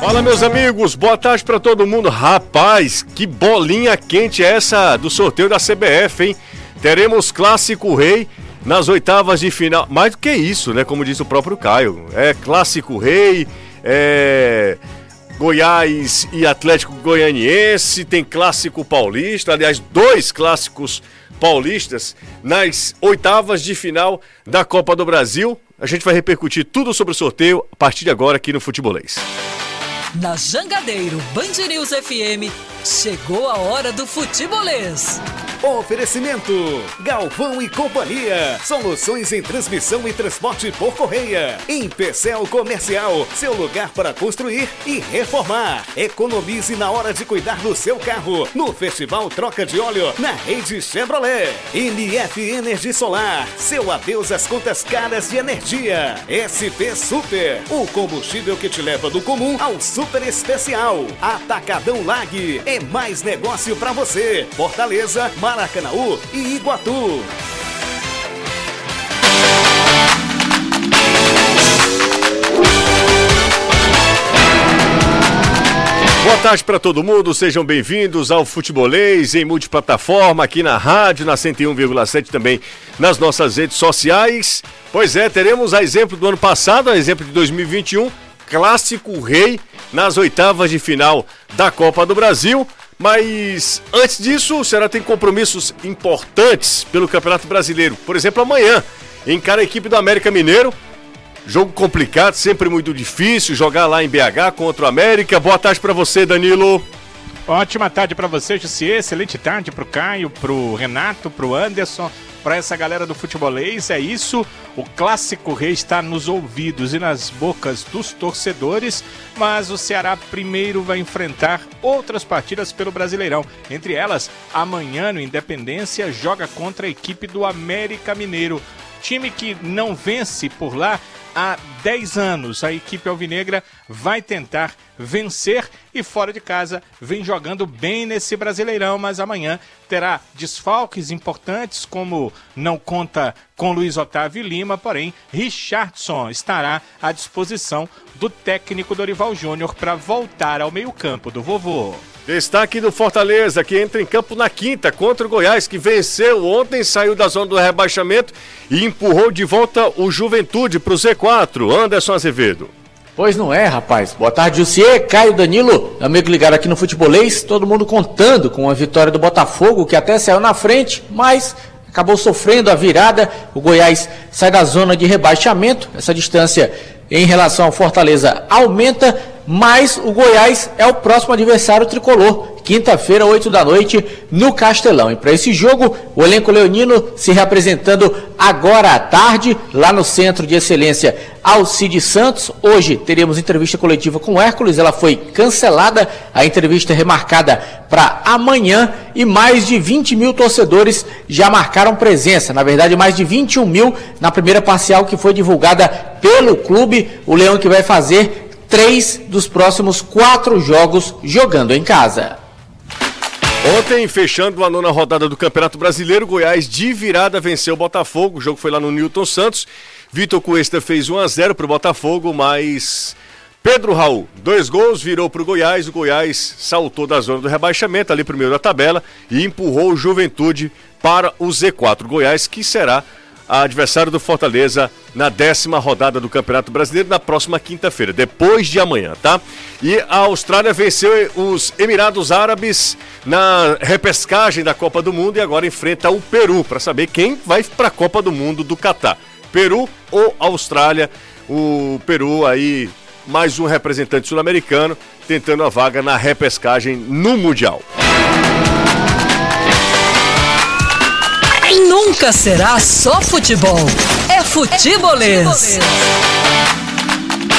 Fala, meus amigos, boa tarde para todo mundo. Rapaz, que bolinha quente é essa do sorteio da CBF, hein? Teremos Clássico Rei nas oitavas de final. Mais do que isso, né? Como disse o próprio Caio. É Clássico Rei, é. Goiás e Atlético Goianiense, tem Clássico Paulista, aliás, dois clássicos paulistas nas oitavas de final da Copa do Brasil. A gente vai repercutir tudo sobre o sorteio a partir de agora aqui no Futebolês. Na Jangadeiro Band News FM, chegou a hora do futebolês. Oferecimento: Galvão e Companhia. Soluções em transmissão e transporte por correia. Empecel Comercial. Seu lugar para construir e reformar. Economize na hora de cuidar do seu carro. No Festival Troca de Óleo na rede Chevrolet. NF Energia Solar. Seu adeus às contas caras de energia. SP Super. O combustível que te leva do comum ao super especial. Atacadão Lag. É mais negócio para você. Fortaleza, Maracanaú e Iguatu. Boa tarde para todo mundo, sejam bem-vindos ao Futebolês em multiplataforma, aqui na rádio, na 101,7 também nas nossas redes sociais. Pois é, teremos a exemplo do ano passado, a exemplo de 2021, Clássico Rei nas oitavas de final da Copa do Brasil. Mas antes disso, o Ceará tem compromissos importantes pelo Campeonato Brasileiro. Por exemplo, amanhã, encara a equipe do América Mineiro. Jogo complicado, sempre muito difícil jogar lá em BH contra o América. Boa tarde para você, Danilo. Ótima tarde para você, Jussier. Excelente tarde para o Caio, para o Renato, para o Anderson, para essa galera do futebolês. É isso. O clássico rei está nos ouvidos e nas bocas dos torcedores, mas o Ceará primeiro vai enfrentar outras partidas pelo Brasileirão. Entre elas, amanhã no Independência joga contra a equipe do América Mineiro. Time que não vence por lá há 10 anos. A equipe alvinegra vai tentar vencer e fora de casa vem jogando bem nesse Brasileirão, mas amanhã terá desfalques importantes, como não conta com Luiz Otávio Lima, porém Richardson estará à disposição do técnico Dorival Júnior para voltar ao meio-campo do vovô. Destaque do Fortaleza, que entra em campo na quinta contra o Goiás, que venceu ontem, saiu da zona do rebaixamento e empurrou de volta o Juventude para o Z4. Anderson Azevedo. Pois não é, rapaz. Boa tarde, Jussier, Caio, Danilo, amigo ligado aqui no Futebolês. Todo mundo contando com a vitória do Botafogo, que até saiu na frente, mas acabou sofrendo a virada. O Goiás sai da zona de rebaixamento. Essa distância em relação ao Fortaleza aumenta mas o Goiás é o próximo adversário tricolor, quinta-feira, 8 da noite, no Castelão. E para esse jogo, o elenco leonino se representando agora à tarde, lá no Centro de Excelência Alcide Santos. Hoje teremos entrevista coletiva com o Hércules, ela foi cancelada, a entrevista é remarcada para amanhã e mais de 20 mil torcedores já marcaram presença. Na verdade, mais de 21 mil na primeira parcial que foi divulgada pelo clube. O Leão que vai fazer três dos próximos quatro jogos jogando em casa. Ontem, fechando a nona rodada do Campeonato Brasileiro, Goiás de virada venceu o Botafogo. O jogo foi lá no Newton Santos. Vitor Cuesta fez 1 a 0 para o Botafogo, mas Pedro Raul, dois gols, virou para o Goiás. O Goiás saltou da zona do rebaixamento, ali primeiro da tabela, e empurrou o Juventude para o Z4. Goiás, que será adversário do Fortaleza na décima rodada do Campeonato Brasileiro na próxima quinta-feira, depois de amanhã, tá? E a Austrália venceu os Emirados Árabes na repescagem da Copa do Mundo e agora enfrenta o Peru para saber quem vai para a Copa do Mundo do Catar. Peru ou Austrália? O Peru aí mais um representante sul-americano tentando a vaga na repescagem no Mundial. Nunca será só futebol. É futebolês.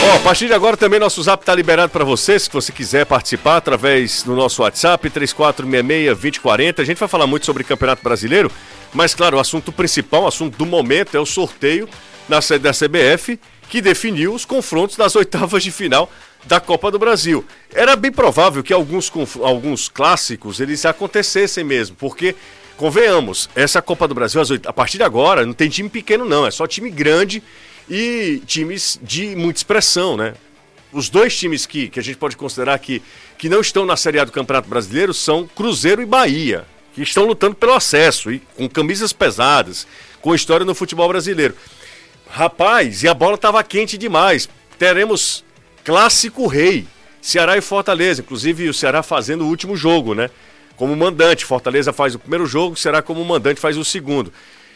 Ó, oh, a partir de agora também nosso zap está liberado para você, se você quiser participar através do nosso WhatsApp 3466-2040. A gente vai falar muito sobre Campeonato Brasileiro, mas claro, o assunto principal, o assunto do momento é o sorteio na sede da CBF, que definiu os confrontos das oitavas de final da Copa do Brasil. Era bem provável que alguns, alguns clássicos eles acontecessem mesmo, porque convenhamos, essa Copa do Brasil, a partir de agora, não tem time pequeno, não, é só time grande e times de muita expressão, né? os dois times que, que a gente pode considerar que, que não estão na Série A do Campeonato Brasileiro são Cruzeiro e Bahia, que estão lutando pelo acesso e com camisas pesadas, com história no futebol brasileiro. Rapaz, e a bola estava quente demais. Teremos clássico rei, Ceará e Fortaleza, inclusive o Ceará fazendo o último jogo, né? Como mandante, Fortaleza faz o primeiro jogo, Ceará como mandante faz o segundo.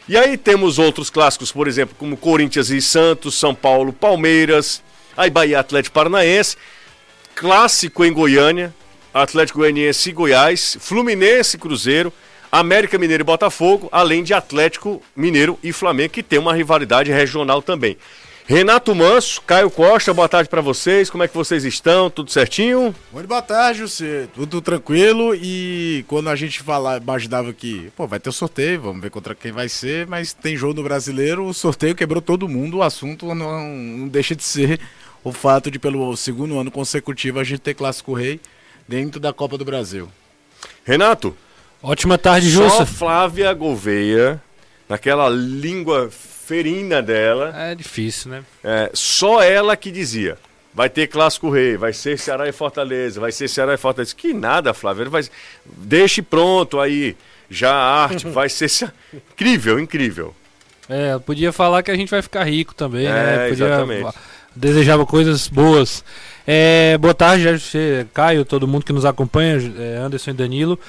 E aí temos outros clássicos, por exemplo, como Corinthians e Santos, São Paulo, Palmeiras, aí Bahia Atlético Paranaense, clássico em Goiânia, Atlético Goianiense e Goiás, Fluminense e Cruzeiro, América Mineiro e Botafogo, além de Atlético Mineiro e Flamengo, que tem uma rivalidade regional também. Renato Manso, Caio Costa, boa tarde para vocês. Como é que vocês estão? Tudo certinho? Muito boa tarde, você. Tudo tranquilo e quando a gente falar, imaginava que, pô, vai ter o sorteio, vamos ver contra quem vai ser, mas tem jogo no Brasileiro, o sorteio quebrou todo mundo, o assunto não, não deixa de ser o fato de pelo segundo ano consecutivo a gente ter clássico rei dentro da Copa do Brasil. Renato. Ótima tarde, Jussa. Só Flávia Gouveia, naquela língua ferina dela. É difícil, né? É, só ela que dizia. Vai ter clássico rei, vai ser Ceará e Fortaleza, vai ser Ceará e Fortaleza. Que nada, Flávio. Vai... Deixe pronto aí. Já a arte vai ser incrível, incrível. É, podia falar que a gente vai ficar rico também, né? é, né? Podia... Exatamente. Desejava coisas boas. É, boa tarde, Caio, todo mundo que nos acompanha, é, Anderson e Danilo.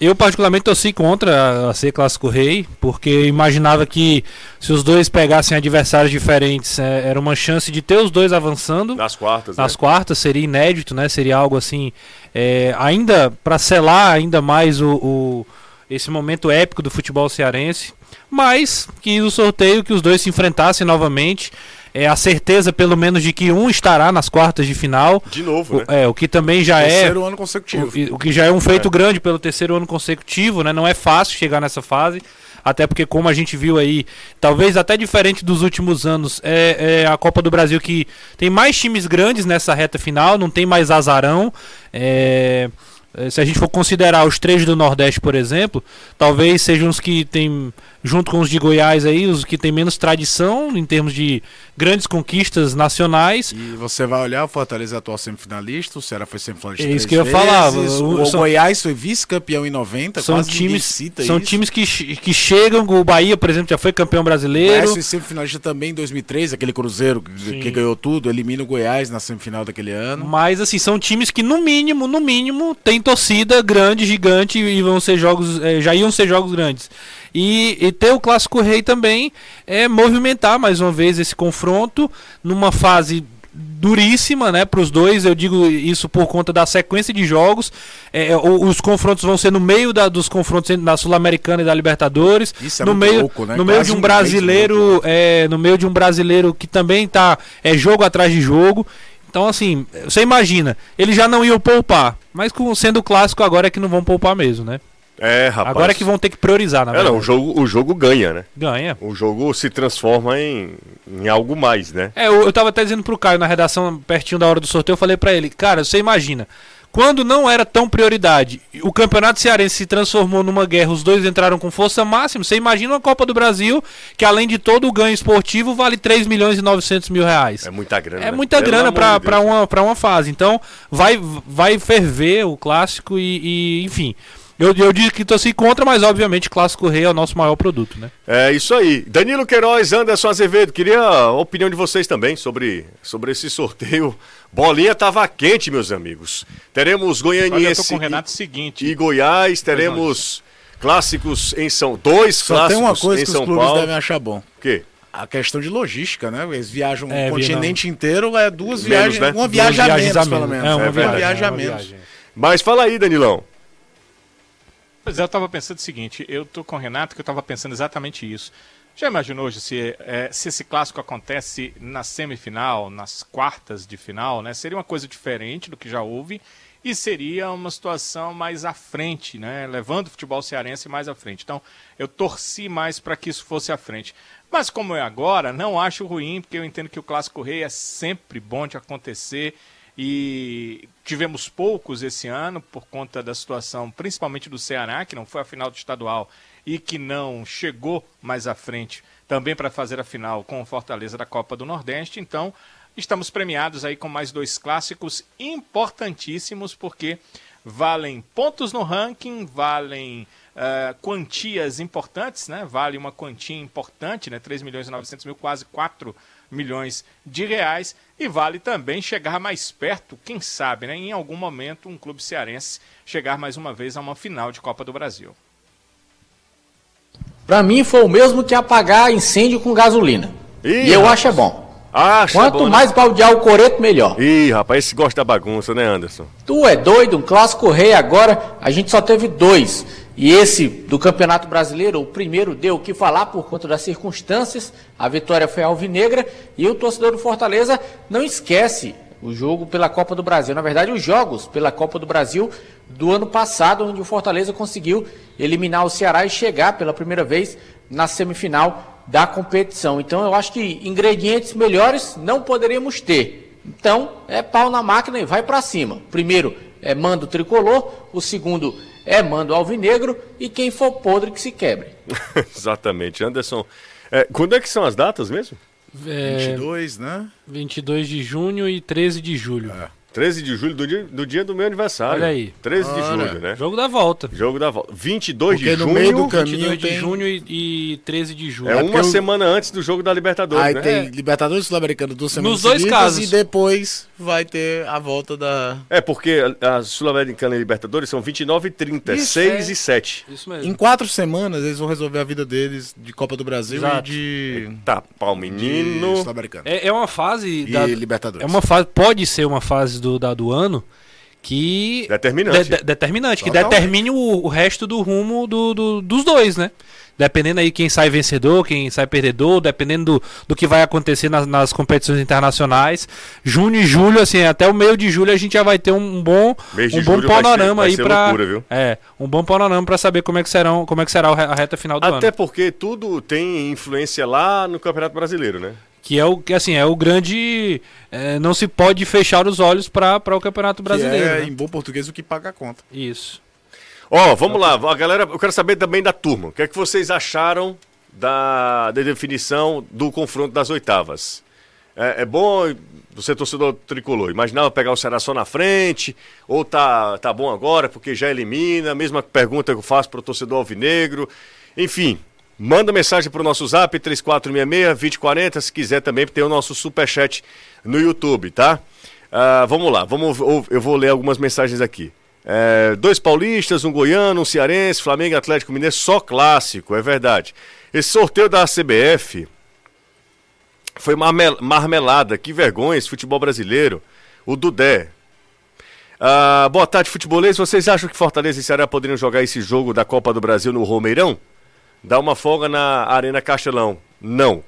Eu, particularmente, torci contra a ser Clássico Rei, porque imaginava que se os dois pegassem adversários diferentes, é, era uma chance de ter os dois avançando. Nas quartas, Nas né? quartas, seria inédito, né? Seria algo assim, é, ainda para selar ainda mais o, o, esse momento épico do futebol cearense. Mas que o sorteio, que os dois se enfrentassem novamente é, a certeza, pelo menos, de que um estará nas quartas de final. De novo, né? É, o que também já terceiro é. Terceiro ano consecutivo. O, o, que já é um feito é. grande pelo terceiro ano consecutivo, né? Não é fácil chegar nessa fase. Até porque, como a gente viu aí, talvez até diferente dos últimos anos, é, é a Copa do Brasil que tem mais times grandes nessa reta final, não tem mais azarão. É. Eh, se a gente for considerar os três do Nordeste, por exemplo, talvez sejam os que tem, junto com os de Goiás aí, os que tem menos tradição em termos de grandes conquistas nacionais. E você vai olhar o Fortaleza é atual semifinalista, o Ceará foi semifinalista É isso que eu falava. O, o são, Goiás foi vice-campeão em 90, são times, São isso. times que, que chegam, o Bahia, por exemplo, já foi campeão brasileiro. O semifinalista também em 2003, aquele Cruzeiro que, que ganhou tudo, elimina o Goiás na semifinal daquele ano. Mas assim, são times que no mínimo, no mínimo, tem torcida grande, gigante e vão ser jogos, é, já iam ser jogos grandes. E, e, ter o clássico rei também é movimentar mais uma vez esse confronto numa fase duríssima, né, para os dois. Eu digo isso por conta da sequência de jogos. É, é os confrontos vão ser no meio da, dos confrontos da Sul-Americana e da Libertadores. Isso é no meio, louco, né? no meio de um brasileiro, é, no meio de um brasileiro que também tá é jogo atrás de jogo. Então, assim, você imagina, eles já não iam poupar, mas com, sendo clássico agora é que não vão poupar mesmo, né? É, rapaz. Agora é que vão ter que priorizar, na verdade. É, não, o jogo, o jogo ganha, né? Ganha. O jogo se transforma em, em algo mais, né? É, eu, eu tava até dizendo pro Caio na redação, pertinho da hora do sorteio, eu falei para ele, cara, você imagina, quando não era tão prioridade, o Campeonato Cearense se transformou numa guerra, os dois entraram com força máxima. Você imagina uma Copa do Brasil que, além de todo o ganho esportivo, vale 3 milhões e 900 mil reais. É muita grana. É né? muita Pelo grana para uma, pra uma fase. Então, vai, vai ferver o clássico e, e enfim. Eu, eu disse que torci contra, mas obviamente Clássico Rei é o nosso maior produto, né? É isso aí. Danilo Queiroz, Anderson Azevedo, queria a opinião de vocês também sobre, sobre esse sorteio. Bolinha tava quente, meus amigos. Teremos Goianiense com o Renato seguinte. e Goiás, teremos clássicos em São dois Só clássicos tem uma coisa em que São os clubes Paulo. devem achar bom. O quê? A questão de logística, né? Eles viajam É, o continente via- inteiro, é duas Menos, viagens, né? uma viagem a menos, a pelo menos. É, uma É, viagem, viagem é a uma menos. viagem. Mas fala aí, Danilão. Pois é, eu tava pensando o seguinte, eu tô com o Renato que eu tava pensando exatamente isso. Já imaginou hoje se, é, se esse clássico acontece na semifinal, nas quartas de final, né? Seria uma coisa diferente do que já houve e seria uma situação mais à frente, né? Levando o futebol cearense mais à frente. Então, eu torci mais para que isso fosse à frente. Mas como é agora, não acho ruim, porque eu entendo que o clássico rei é sempre bom de acontecer e tivemos poucos esse ano por conta da situação, principalmente do Ceará, que não foi a final do estadual e que não chegou mais à frente também para fazer a final com o Fortaleza da Copa do Nordeste. Então, estamos premiados aí com mais dois clássicos importantíssimos, porque valem pontos no ranking, valem uh, quantias importantes, né? Vale uma quantia importante, né? 3 milhões e 900 mil, quase 4 milhões de reais. E vale também chegar mais perto, quem sabe, né? Em algum momento, um clube cearense chegar mais uma vez a uma final de Copa do Brasil. Para mim foi o mesmo que apagar incêndio com gasolina. Ih, e eu rapaz. acho é bom. Acha Quanto bom, né? mais baldear o coreto, melhor. Ih, rapaz, esse gosta da bagunça, né, Anderson? Tu é doido, um clássico rei agora, a gente só teve dois. E esse do Campeonato Brasileiro, o primeiro deu o que falar por conta das circunstâncias. A vitória foi alvinegra e o torcedor do Fortaleza não esquece o jogo pela Copa do Brasil. Na verdade, os jogos pela Copa do Brasil do ano passado, onde o Fortaleza conseguiu eliminar o Ceará e chegar pela primeira vez na semifinal da competição. Então, eu acho que ingredientes melhores não poderíamos ter. Então, é pau na máquina e vai para cima. Primeiro é mando tricolor, o segundo é mando alvinegro e quem for podre que se quebre. Exatamente. Anderson, é, quando é que são as datas mesmo? É, 22, né? 22 de junho e 13 de julho. É. 13 de julho, do dia, do dia do meu aniversário. Olha aí. 13 de julho, né? Jogo da volta. Jogo da volta. 22 Porque de no junho. meio do caminho 22 de junho e, e 13 de julho. É, uma semana antes do jogo da Libertadores, Aí né? tem. Libertadores Sul-Americano duas semanas Nos dois seguidas casos. E depois vai ter a volta da... É, porque a a Sul-Americana e Libertadores são 29 e 30, Isso, 6 é. e 7. Isso mesmo. Em quatro semanas eles vão resolver a vida deles de Copa do Brasil Exato. e de... Tá, pau de menino. Sul-Americano. É, é uma fase. E da- Libertadores. é uma fase. Pode ser uma fase do, da, do ano que. Determinante. de- de- determinante, que determine o, o resto do rumo do, do- dos dois, né? Dependendo aí quem sai vencedor, quem sai perdedor, dependendo do, do que vai acontecer nas, nas competições internacionais. Junho e julho, assim, até o meio de julho a gente já vai ter um bom, um bom julho vai panorama ser- vai aí loucura, viu? É, um bom panorama pra saber como é que serão, como é que será a reta final do Até ano. porque tudo tem influência lá no Campeonato Brasileiro, né? Que é o que assim, é o grande. é, não se pode fechar os olhos para o Campeonato Brasileiro. Que é, né? em bom português, o que paga a conta. Isso. Ó, vamos lá, a galera, eu quero saber também da turma. O que é que vocês acharam da, da definição do confronto das oitavas? É, é bom você torcedor tricolor, imaginava pegar o Ceará só na frente, ou tá, tá bom agora porque já elimina, mesma pergunta que eu faço pro torcedor alvinegro. Enfim, manda mensagem pro nosso zap 3466-2040, se quiser também, tem o nosso superchat no YouTube, tá? Ah, vamos lá, vamos, eu vou ler algumas mensagens aqui. É, dois paulistas, um goiano, um cearense, Flamengo Atlético Mineiro, só clássico, é verdade. Esse sorteio da CBF foi marmel- marmelada, que vergonha esse futebol brasileiro. O Dudé. Ah, boa tarde, futebolês. Vocês acham que Fortaleza e Ceará poderiam jogar esse jogo da Copa do Brasil no Romeirão? Dá uma folga na Arena Castelão? Não.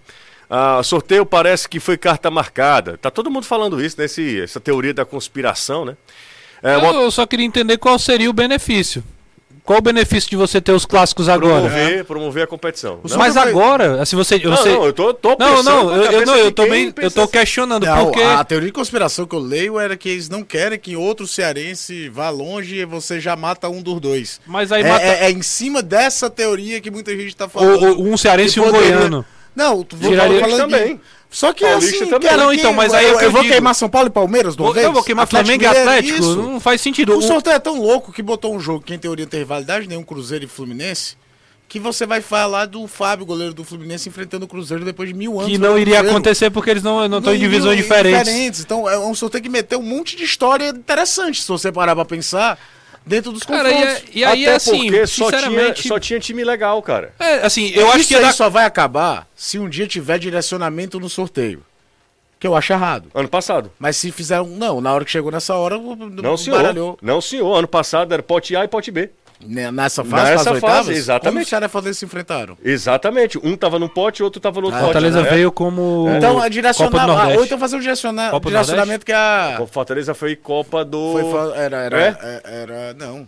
Ah, sorteio parece que foi carta marcada. Tá todo mundo falando isso, né? Esse- essa teoria da conspiração, né? É, eu, uma- eu só queria entender qual seria o benefício. Qual o benefício de você ter os clássicos agora? promover, promover a competição. Não, Mas agora, se você. não, você... não, eu tô, tô Não, pensando não, eu, não, eu também eu tô assim. questionando, Não, porque. A teoria de conspiração que eu leio era que eles não querem que outro cearense vá longe e você já mata um dos dois. Mas aí é, mata- é- é em cima dessa teoria que muita gente tá falando. ou um cearense e um goiano. Não, tu vou Giraria falando de- também. Só que Paulista assim, também. quero Não, então, mas aí é eu, eu eu vou digo. queimar São Paulo e Palmeiras Eu, vez? eu vou queimar Flamengo e Mineiro, Atlético. isso. Não faz sentido. O sorteio é tão louco que botou um jogo que em teoria não tem rivalidade, nenhum Cruzeiro e Fluminense, que você vai falar do Fábio, goleiro do Fluminense, enfrentando o Cruzeiro depois de mil anos. que não iria Cruzeiro. acontecer porque eles não estão em Não, divisões não, diferentes. Então é um sorteio que meteu um monte de história interessante, se você parar pra pensar, dentro dos Cara, e, confrontos. é- e aí, Até assim, porque só tinha, sinceramente. só tinha time legal, cara. É, assim, eu acho Isso que ia aí dar. só vai acabar se um dia tiver direcionamento no sorteio. Que eu acho errado. Ano passado. Mas se fizeram. Não, na hora que chegou nessa hora, Não, senhor. baralhou. Não, senhor. Ano passado era pote A e pote B. Né, Nessa fase, Nessa fase oitavas, exatamente. Como os Fortaleza se enfrentaram? Exatamente. Um tava num pote, outro tava no outro Ah, pote. Fortaleza né? veio como. Então, a direcionar. Ah, Nordeste. ou então fazer um direciona- direcionamento que a. O Fortaleza foi Copa do. Foi, fa- era, era, É? é- era. Não.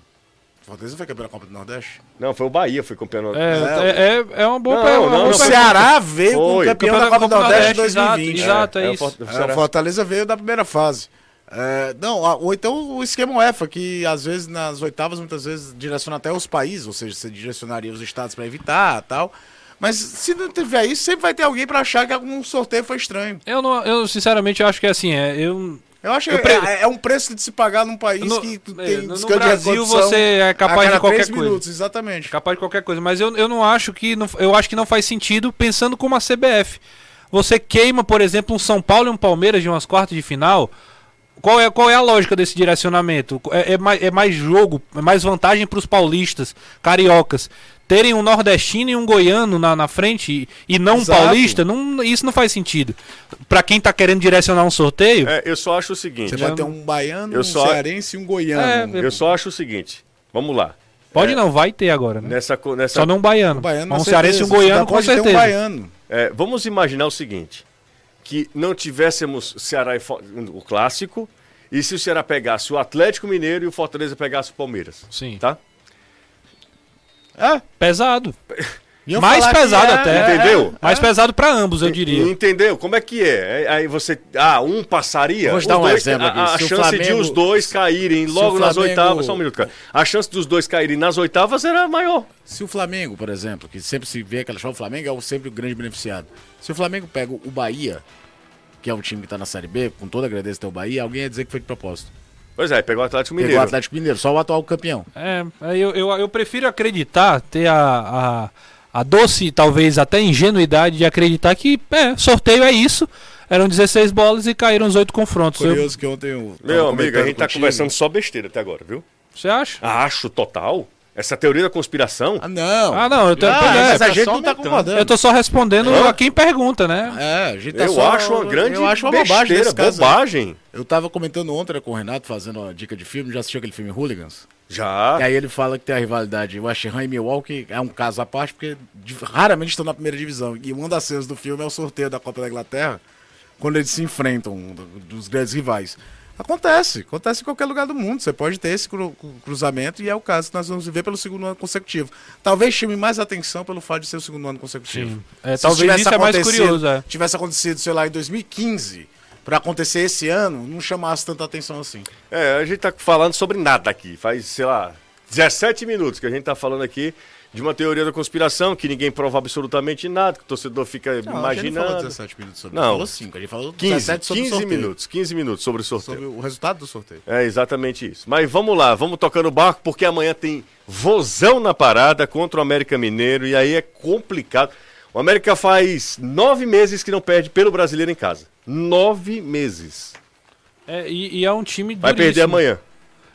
Fortaleza foi campeão da Copa do Nordeste? Não, foi o Bahia, foi campeão. É, é, é, é uma boa Não, pergunta, não, o foi- Ceará veio como Foi. campeão da Copa do Nordeste de 2020. Exato, é, É, isso. É, o Fortaleza veio da primeira fase. É, não, ou então o esquema UEFA, que às vezes nas oitavas, muitas vezes direciona até os países, ou seja, você direcionaria os estados para evitar tal. Mas se não tiver isso, sempre vai ter alguém pra achar que algum sorteio foi estranho. Eu, não, eu sinceramente acho que é assim, é, eu, Eu acho Eu que pre- é, é um preço de se pagar num país No- que é, tem no- no Brasil você é capaz de qualquer coisa. minutos, exatamente. capaz de qualquer coisa, mas eu, eu não acho que não, eu acho que não faz sentido pensando como a CBF. Você queima, por exemplo, um São Paulo e um Palmeiras de umas quartas de final. Qual é, qual é a lógica desse direcionamento? É, é mais, é mais jogo, é mais vantagem para os paulistas, cariocas, terem um nordestino e um goiano na, na frente e, e não um Exato. paulista? Não, isso não faz sentido. Para quem tá querendo direcionar um sorteio, É, eu só acho o seguinte. Você vai ter um baiano, Eu um só- cearense e um goiano. É, Eu só acho o seguinte. Vamos lá. pode não, vai ter agora, né? Nessa, nessa, Só não um baiano. Um baiano, um cearense e um goiano, com certeza. um baiano. É, vamos imaginar o seguinte: que não tivéssemos Ceará e o clássico, e se o Ceará pegasse o Atlético Mineiro e o Fortaleza pegasse o Palmeiras. Sim. Tá? É, Pesado. iam Mais pesado é, até. Entendeu? Mais pesado para ambos, eu diria. Entendeu? Como é que é? Aí você. Ah, um passaria. Vou dar um dois- exemplo aqui. A, a chance de Flamengo- os dois caírem logo o nas Flamengo- oitavas. Só um minuto, cara. A chance dos dois caírem nas oitavas era maior. Se o Flamengo, por exemplo, que sempre se vê aquela o Flamengo é o sempre o grande beneficiado. Se o Flamengo pega o Bahia, que é um time que tá na Série B, com toda a grandeza ter o Bahia, alguém ia dizer que foi de propósito. Pois é, pegou o Atlético Pegou Mineiro. o Atlético Mineiro, só o atual campeão. É, aí eu, eu, eu prefiro acreditar, ter a, a, a doce, talvez até ingenuidade de acreditar que é, sorteio é isso. Eram 16 bolas e caíram os oito confrontos. Eu- Curioso que ontem eu. Meu amigo, a gente tá contigo. conversando só besteira até agora, viu? Você acha? Acho total. Essa teoria da conspiração. Ah, não. Ah, não, eu tô, Ah, pois é, a tá gente só não tá concordando. eu tô só respondendo Hã? a quem pergunta, né? É, a gente tá eu só- acho uma grande eu acho uma bobagem besteira, caso. bobagem. Eu tava comentando ontem com o Renato, fazendo uma dica de filme, já assistiu aquele filme Hooligans? Já. E aí ele fala que tem a rivalidade West Ham e Milwaukee, é um caso à parte, porque raramente estão na primeira divisão. E uma das cenas do filme é o sorteio da Copa da Inglaterra, quando eles se enfrentam, do- dos grandes rivais. Acontece, acontece em qualquer lugar do mundo. Você pode ter esse cru- cru- cruzamento e é o caso que nós vamos viver pelo segundo ano consecutivo. Talvez chame mais atenção pelo fato de ser o segundo ano consecutivo. Sim. É, Se talvez tivesse isso é mais acontecido- curioso. É. Tivesse acontecido, sei lá, em 2015, pra acontecer esse ano, não chamasse tanta atenção assim. É, a gente tá falando sobre nada aqui. Faz, sei lá, 17 minutos que a gente tá falando aqui de uma teoria da conspiração que ninguém prova absolutamente nada, que o torcedor fica Não, a gente não falou imaginando. 17 minutos sobre Não. falou 5, a gente falou 15, 17 sobre o 15 sorteio. minutos, 15 minutos sobre o sorteio. Sobre o resultado do sorteio. É exatamente isso. Mas vamos lá, vamos tocando o barco, porque amanhã tem vozão na parada contra o América Mineiro, e aí é complicado. O América faz nove meses que não perde pelo brasileiro em casa. Nove meses. É, e, e é um time Vai duríssimo. perder amanhã.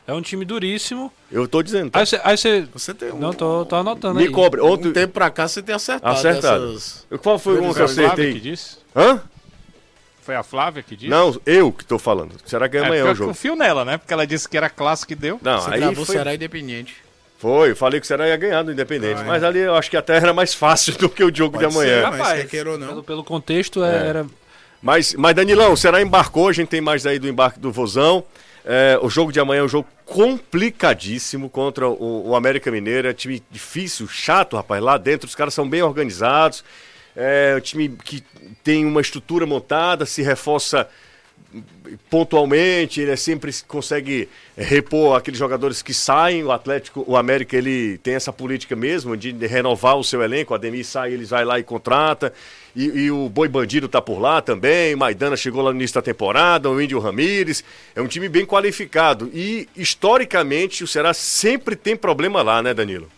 É um time duríssimo. Eu tô dizendo. Tá? Aí você. Aí você Você tem um, não, tô, tô anotando Me aí. cobre. um Outro... tempo pra cá você tem acertado. Acertado. essas- Qual foi um que eu Foi a Flávia que acertei? disse? Hã? Foi a Flávia que disse? Não, eu que tô falando. Será que é é, amanhã porque o eu jogo? confio nela, né? Porque ela disse que era clássico e deu. Não, Você aí foi, Ceará Independente. Foi. Eu falei que o Ceará ia ganhar do Independente. Ah, é. Mas ali eu acho que até era mais fácil do que o jogo Pode de amanhã. ser. mas quer queira ou não. Pelo, pelo contexto, é, era. Mas, mas Danilão, o Ceará embarcou, a gente tem mais aí do embarque do Vozão. É, o jogo de amanhã é um jogo complicadíssimo contra o, o América Mineiro. É time difícil, chato, rapaz. Lá dentro os caras são bem organizados. É um time que tem uma estrutura montada, se reforça pontualmente, ele é sempre consegue repor aqueles jogadores que saem. O Atlético, o América, ele tem essa política mesmo de renovar o seu elenco. O Ademir sai, eles vai lá e contrata. E, e o Boi Bandido tá por lá também. Maidana chegou lá no início da temporada. O Índio Ramírez. É um time bem qualificado. E historicamente o Ceará sempre tem problema lá, né, Danilo?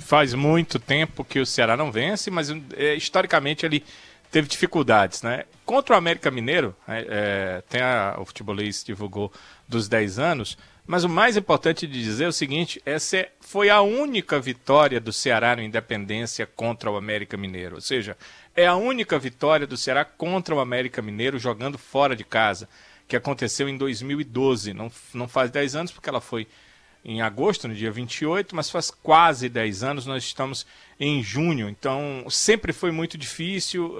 Faz muito tempo que o Ceará não vence, mas é, historicamente ele teve dificuldades, né? Contra o América Mineiro, é, é, tem a, o futebolês divulgou dos 10 anos, mas o mais importante de dizer é o seguinte, essa foi a única vitória do Ceará no Independência contra o América Mineiro, ou seja, é a única vitória do Ceará contra o América Mineiro jogando fora de casa, que aconteceu em 2012, não, não faz 10 anos porque ela foi em agosto, no dia 28, mas faz quase 10 anos, nós estamos em junho, então sempre foi muito difícil.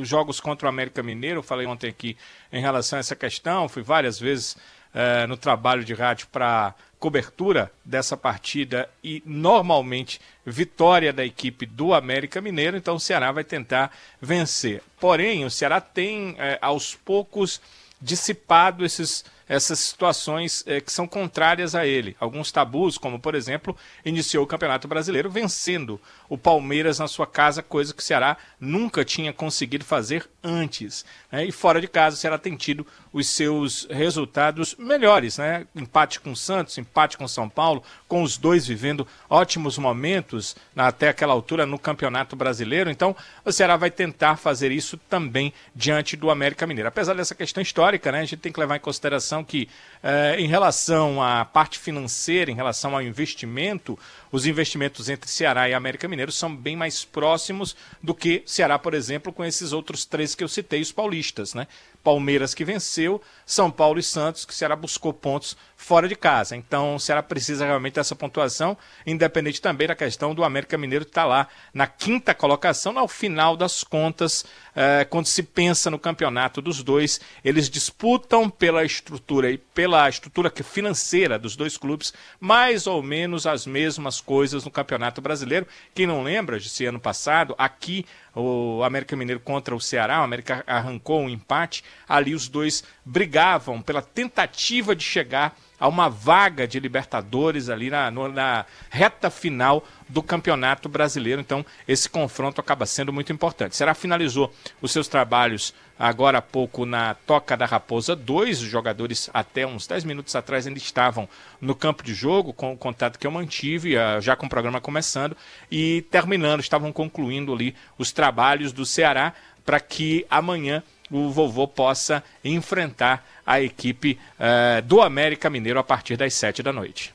os jogos contra o América Mineiro, eu falei ontem aqui em relação a essa questão, fui várias vezes ah, no trabalho de rádio para cobertura dessa partida e normalmente vitória da equipe do América Mineiro, então o Ceará vai tentar vencer. Porém, o Ceará tem eh, aos poucos dissipado esses essas situações é, que são contrárias a ele. Alguns tabus, como por exemplo, iniciou o Campeonato Brasileiro vencendo o Palmeiras na sua casa, coisa que o Ceará nunca tinha conseguido fazer antes. Né? E fora de casa, o Ceará tem tido os seus resultados melhores. Né? Empate com o Santos, empate com São Paulo, com os dois vivendo ótimos momentos até aquela altura no Campeonato Brasileiro. Então, o Ceará vai tentar fazer isso também diante do América Mineiro. Apesar dessa questão histórica, né, a gente tem que levar em consideração que, eh, em relação à parte financeira, em relação ao investimento, os investimentos entre Ceará e América Mineiro são bem mais próximos do que Ceará, por exemplo, com esses outros três que eu citei, os paulistas, né? Palmeiras que venceu, São Paulo e Santos, que o Ceará buscou pontos fora de casa. Então, o Ceará precisa realmente dessa pontuação, independente também da questão do América Mineiro estar tá lá na quinta colocação, ao final das contas, eh, quando se pensa no campeonato dos dois, eles disputam pela estrutura e pela estrutura financeira dos dois clubes, mais ou menos as mesmas coisas no Campeonato Brasileiro. Quem não lembra, esse ano passado, aqui o América Mineiro contra o Ceará, o América arrancou um empate, ali os dois brigavam pela tentativa de chegar a uma vaga de Libertadores ali na, na reta final do Campeonato Brasileiro. Então, esse confronto acaba sendo muito importante. Será finalizou os seus trabalhos agora há pouco na Toca da Raposa 2. Os jogadores, até uns 10 minutos atrás, ainda estavam no campo de jogo, com o contato que eu mantive, ah, já com o programa começando, e terminando, estavam concluindo ali os trabalhos do Ceará para que amanhã o vovô possa enfrentar a equipe uh, do América Mineiro a partir das sete da noite.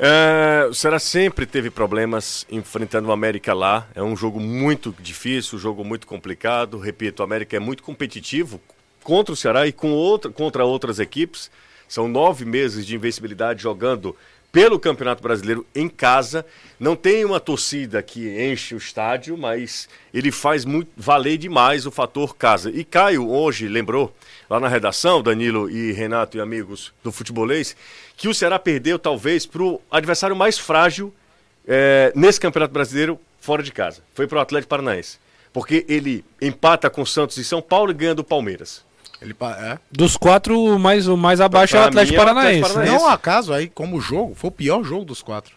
É, o Ceará sempre teve problemas enfrentando o América lá. É um jogo muito difícil, um jogo muito complicado. Repito, o América é muito competitivo contra o Ceará e com outra, contra outras equipes. São nove meses de invencibilidade jogando pelo Campeonato Brasileiro em casa. Não tem uma torcida que enche o estádio, mas ele faz muito valer demais o fator casa. E Caio hoje lembrou lá na redação, Danilo e Renato e amigos do futebolês, que o Ceará perdeu talvez para o adversário mais frágil é, nesse Campeonato Brasileiro fora de casa. Foi para o Atlético Paranaense. Porque ele empata com Santos e São Paulo e ganha do Palmeiras. Ele, é. Dos quatro, mais, o mais abaixo é o Atlético, é Paranaense. Atlético Paranaense. Não acaso, aí, como jogo, foi o pior jogo dos quatro.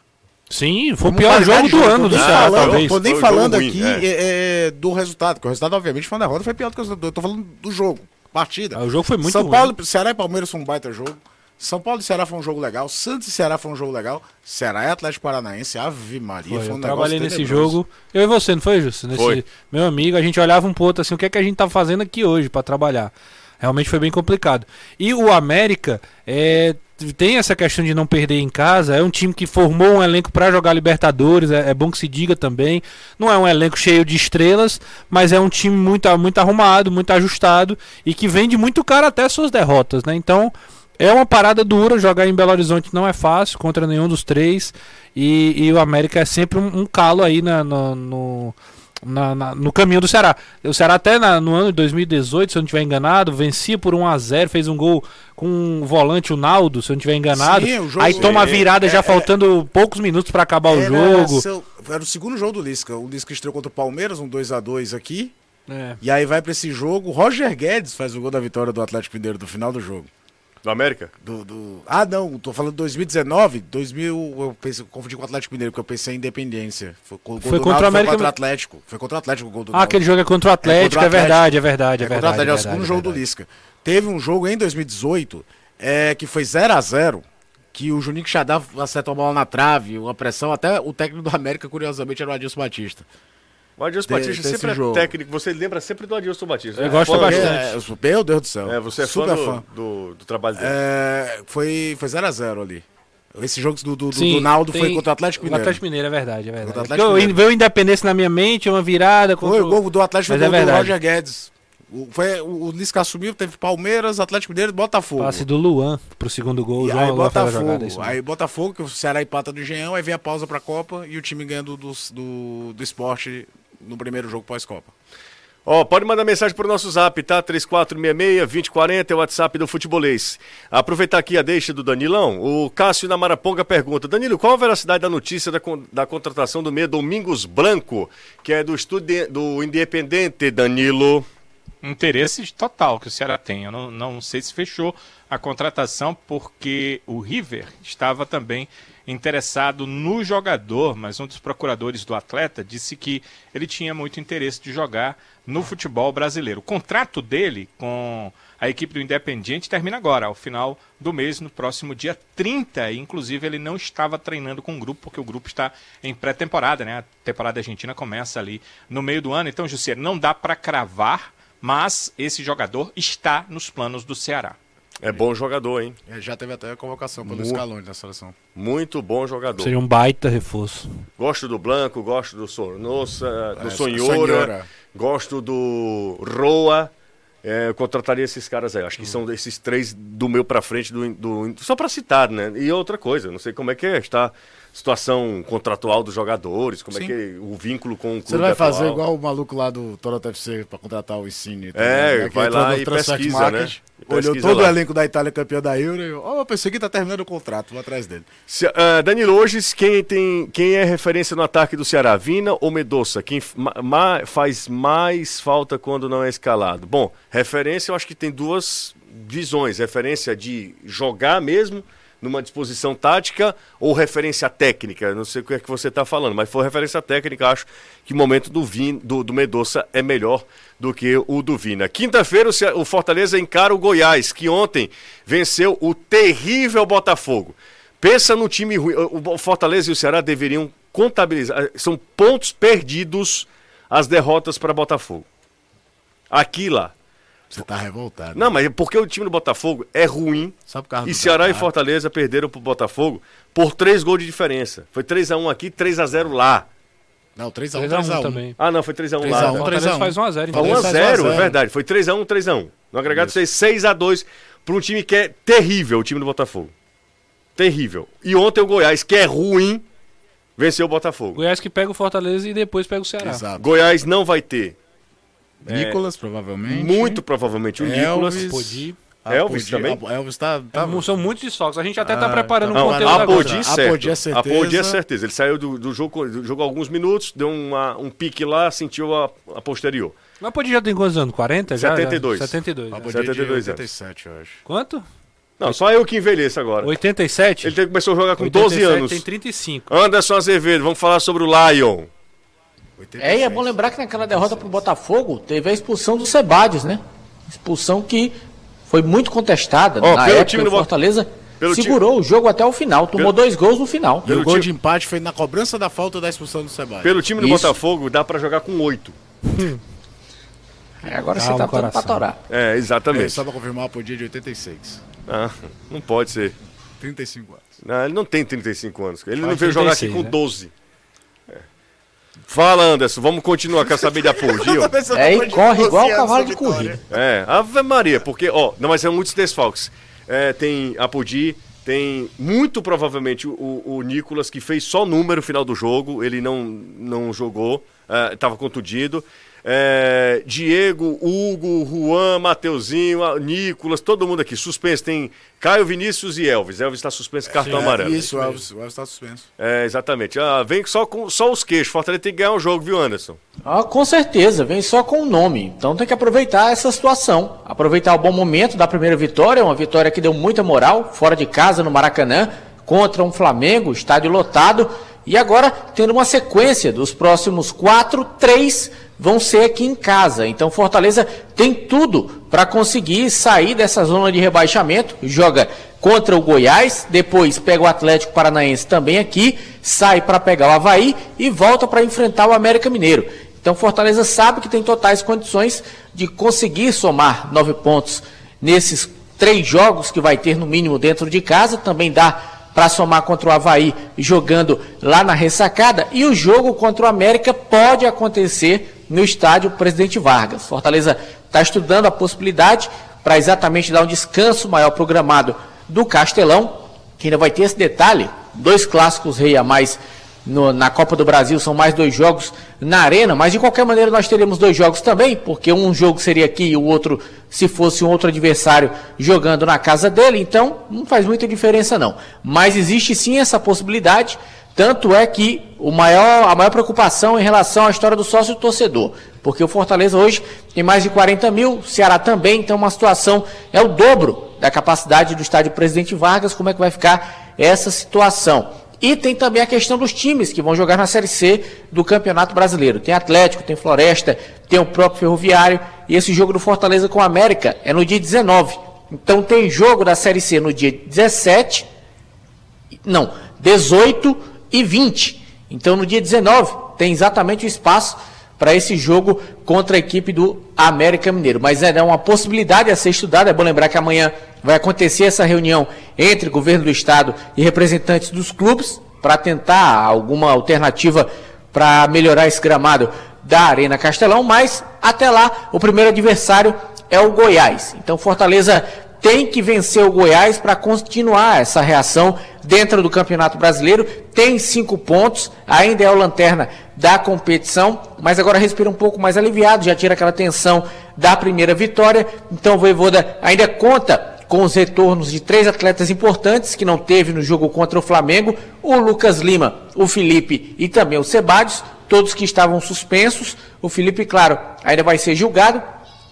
Sim, foi como o pior jogo do ano do Ceará, falando, talvez. Tô nem falando aqui é. é. É, do resultado, porque o resultado, obviamente, foi uma derrota, foi pior do que o resultado. Eu tô falando do jogo, partida. Ah, o jogo foi muito São ruim. Paulo, Ceará e Palmeiras foi um baita jogo. São Paulo e Ceará foi um jogo legal. Santos e Ceará foi um jogo legal. Ceará e Atlético Paranaense, Ave Maria, foi, foi um eu trabalhei nesse jogo. Eu e você, não foi, Justo? Nesse, foi. Meu amigo, a gente olhava um pouco assim, o que é que a gente tá fazendo aqui hoje para trabalhar? Realmente foi bem complicado. E o América é, tem essa questão de não perder em casa. É um time que formou um elenco para jogar Libertadores. É, é, bom que se diga também. Não é um elenco cheio de estrelas, mas é um time muito, muito arrumado, muito ajustado e que vende muito caro até suas derrotas, né? Então é uma parada dura. Jogar em Belo Horizonte não é fácil contra nenhum dos três. E, e o América é sempre um, um calo aí na, no, no na, na, no caminho do Ceará. O Ceará até na, no ano de 2018, se eu não estiver enganado, vencia por 1 a 0 fez um gol com o volante, o Naldo, se eu não estiver enganado. Sim, jogo, aí toma a virada é, já é, faltando é, poucos minutos para acabar o jogo. Seu, era o segundo jogo do Lisca. O Lisca estreou contra o Palmeiras, um 2 a 2 aqui. É. E aí vai para esse jogo. Roger Guedes faz o gol da vitória do Atlético Mineiro no final do jogo. Do América? Do, do... Ah, não, tô falando 2019, 2000, eu pensei, confundi com o Atlético Mineiro, porque eu pensei em Independência. Foi, foi contra o América. Foi contra o Atlético. Foi contra o Atlético o gol do Ah, aquele jogo é contra o Atlético, é, o Atlético. é verdade, é verdade, é, é verdade. Contra o Atlético, é, o segundo jogo do Lisca. Teve um jogo em 2018 é, que foi 0 a 0 que o Juninho Xadá acertou a bola na trave, uma pressão, até o técnico do América, curiosamente, era o Adilson Batista. O Adilson Batista sempre é jogo. técnico. Você lembra sempre do Adilson Batista. Eu né? gosto bastante. É, meu Deus do céu. É, você é Super fã, fã. Do, do, trabalho dele. É, foi 0x0 ali. Esse jogo do, do, Sim, do Naldo tem... foi contra o Atlético Mineiro. O Atlético Mineiro, é verdade, é verdade. Eu, veio Independência na minha mente, uma virada. Contra... Foi o gol do Atlético Mineiro é do Roger Guedes. O, foi, o, o Lisca assumiu, teve Palmeiras, Atlético Mineiro e Botafogo. Passe do Luan pro segundo gol. E aí Botafogo, aí Botafogo, que o Ceará empata do Engenhão, aí vem a pausa pra Copa e o time ganha do, do, do, do esporte no primeiro jogo pós-Copa. Ó, oh, pode mandar mensagem pro nosso zap, tá? 3466-2040 é o WhatsApp do Futebolês. Aproveitar aqui a deixa do Danilão. O Cássio na Maraponga pergunta: Danilo, qual a veracidade da notícia da, da contratação do meia Domingos Branco, que é do, estudi do Independente, Danilo? interesse total que o Ceará tem. Eu não, não sei se fechou a contratação porque o River estava também interessado no jogador, mas um dos procuradores do atleta disse que ele tinha muito interesse de jogar no futebol brasileiro. O contrato dele com a equipe do Independiente termina agora, ao final do mês, no próximo dia 30. E, inclusive, ele não estava treinando com o grupo, porque o grupo está em pré-temporada, né? A temporada argentina começa ali no meio do ano. Então, José, não dá para cravar, mas esse jogador está nos planos do Ceará. É bom jogador, hein? É, já teve até a convocação pelo Mu- Scaloni na seleção. Muito bom jogador. Seria um baita reforço. Gosto do Blanco, gosto do Sornosa, do É, Sonhora, Sonhora. gosto do Roa. É, eu contrataria esses caras aí. Acho que são esses três do meu pra frente, do, do- só pra citar, né? E outra coisa, não sei como é que é, está situação contratual dos jogadores, como é Sim. que é o vínculo com o clube Você vai fazer atual. igual o maluco lá do Toronto FC pra contratar o Insigne. tá É? Que vai lá e pesquisa, Market, né? Olhou Pesquisa todo lá. o elenco da Itália campeão da Euro e ó, oh, esse aqui tá terminando o contrato, vou atrás dele. Se- ah, Danilo, hoje quem, tem, quem é referência no ataque do Ceará? Vina ou Medoça? Quem ma- ma- faz mais falta quando não é escalado? Bom, referência eu acho que tem duas visões. Referência de jogar mesmo numa disposição tática ou referência técnica? Não sei o que é que você está falando, mas for referência técnica, acho que o momento do, Vin, do, do Medoça é melhor do que o do Vina. Quinta-feira o Fortaleza encara o Goiás, que ontem venceu o terrível Botafogo. Pensa no time ruim. O Fortaleza e o Ceará deveriam contabilizar. São pontos perdidos as derrotas para Botafogo. Aqui lá. Você tá revoltado. Não, mas é porque o time do Botafogo é ruim. Só por causa E do Ceará e Ceará. Fortaleza perderam pro Botafogo por três gols de diferença. Foi 3x1 aqui, 3x0 lá. Não, 3x1, 3x1 3x1. também. Ah, não, foi 3x1 3 lá. a 1, né? Fortaleza 3 a 1. faz 1x0 em Foi Fortaleza Fortaleza. 1x0, 1 a 0. é verdade. Foi 3x1, 3x1. No agregado fez 6x2 para um time que é terrível, o time do Botafogo. Terrível. E ontem o Goiás, que é ruim, venceu o Botafogo. Goiás que pega o Fortaleza e depois pega o Ceará. Exato. Goiás não vai ter, Nicolas, provavelmente. muito provavelmente, o Nicolas. Elvis. Podi. Ah, Elvis Podi- também? Elvis tá... tá... São muitos desfalques. A gente até tá Ah, preparando tá um Não, conteúdo a agora. Podi A certo. Podi é A Podi é certeza. certeza. Ele saiu do, do jogo, jogou alguns minutos, deu uma- um pique lá, sentiu a, a posterior. Mas Podi já tem quantos anos? 40? Já? 72. Já? 72. A né? Podi é de 72 anos. 87, eu acho. Quanto? Não, só eu que envelheço agora. 87? Ele tem- começou a jogar com 87 12 anos. tem 35. Anderson Azevedo, vamos falar sobre o Lion. 86. É, e é bom lembrar que naquela derrota pro Botafogo teve a expulsão do Sebadios, né? Expulsão que foi muito contestada. Ó, Na pelo época, time o do Fortaleza pelo segurou o jogo até o final. Tomou Pelo- dois gols no final. E o gol time- de empate foi na cobrança da falta da expulsão do Sebastião. Pelo time do Isso. Botafogo, dá pra jogar com 8. É, agora Calma, você tá dando pra torar. É, É, exatamente. só pra confirmar, a Podi é de 86. Ah, não pode ser. 35 anos. Não, ele não tem 35 anos. Ele não Faz veio jogar aqui 36, com né? 12. É. Fala, Anderson, vamos continuar. Quer saber de Apogio? É, e corre igual o cavalo de corrida. É, Ave Maria, porque, ó, não, mas são muitos desfalques. É, tem Apodi, tem muito provavelmente o, o Nicolas, que fez só número no final do jogo, ele não, não jogou, estava contundido. É, Diego, Hugo, Juan, Mateuzinho, Nicolas, todo mundo aqui. Suspenso, tem Caio Vinícius e Elvis. Elvis está suspenso, cartão amarelo. Isso, o Elvis, o Elvis tá suspenso. É, exatamente. Ah, vem só com só os queixos. Fortaleza tem que ganhar o jogo, viu, Anderson? Ah, com certeza, vem só com o nome. Então tem que aproveitar essa situação. Aproveitar o bom momento da primeira vitória, uma vitória que deu muita moral, fora de casa no Maracanã, contra um Flamengo, estádio lotado. E agora tendo uma sequência dos próximos quatro, três vão ser aqui em casa. Então Fortaleza tem tudo para conseguir sair dessa zona de rebaixamento. Joga contra o Goiás, depois pega o Atlético Paranaense também aqui, sai para pegar o Havaí e volta para enfrentar o América Mineiro. Então Fortaleza sabe que tem totais condições de conseguir somar nove pontos nesses três jogos que vai ter no mínimo dentro de casa. Também dá para somar contra o Havaí jogando lá na ressacada. E o jogo contra o América pode acontecer no estádio Presidente Vargas. Fortaleza está estudando a possibilidade para exatamente dar um descanso maior programado do Castelão, que ainda vai ter esse detalhe: dois clássicos rei a mais no- na Copa do Brasil, são mais dois jogos na Arena, mas de qualquer maneira nós teremos dois jogos também, porque um jogo seria aqui e o outro, se fosse um outro adversário, jogando na casa dele, então não faz muita diferença não. Mas existe sim essa possibilidade, Tanto é que o maior, a maior preocupação em relação à história do sócio torcedor. Porque o Fortaleza hoje tem mais de 40 mil, o Ceará também, então uma situação é o dobro da capacidade do estádio Presidente Vargas. Como é que vai ficar essa situação? E tem também a questão dos times que vão jogar na Série C do Campeonato Brasileiro. Tem Atlético, tem Floresta, tem o próprio Ferroviário. E esse jogo do Fortaleza com o América é no dia 19. Então tem jogo da Série C no dia 17, não, 18 e 20. Então no dia 19 tem exatamente o espaço para esse jogo contra a equipe do América Mineiro. Mas é uma possibilidade a ser estudada. É bom lembrar que amanhã vai acontecer essa reunião entre governo do estado e representantes dos clubes para tentar alguma alternativa para melhorar esse gramado da Arena Castelão. Mas até lá, o primeiro adversário é o Goiás. Então Fortaleza tem que vencer o Goiás para continuar essa reação dentro do Campeonato Brasileiro. Tem cinco pontos, ainda é o lanterna da competição, mas agora respira um pouco mais aliviado, já tira aquela tensão da primeira vitória. Então o Voivoda ainda conta com os retornos de três atletas importantes que não teve no jogo contra o Flamengo: o Lucas Lima, o Felipe e também o Sebadios, todos que estavam suspensos. O Felipe, claro, ainda vai ser julgado,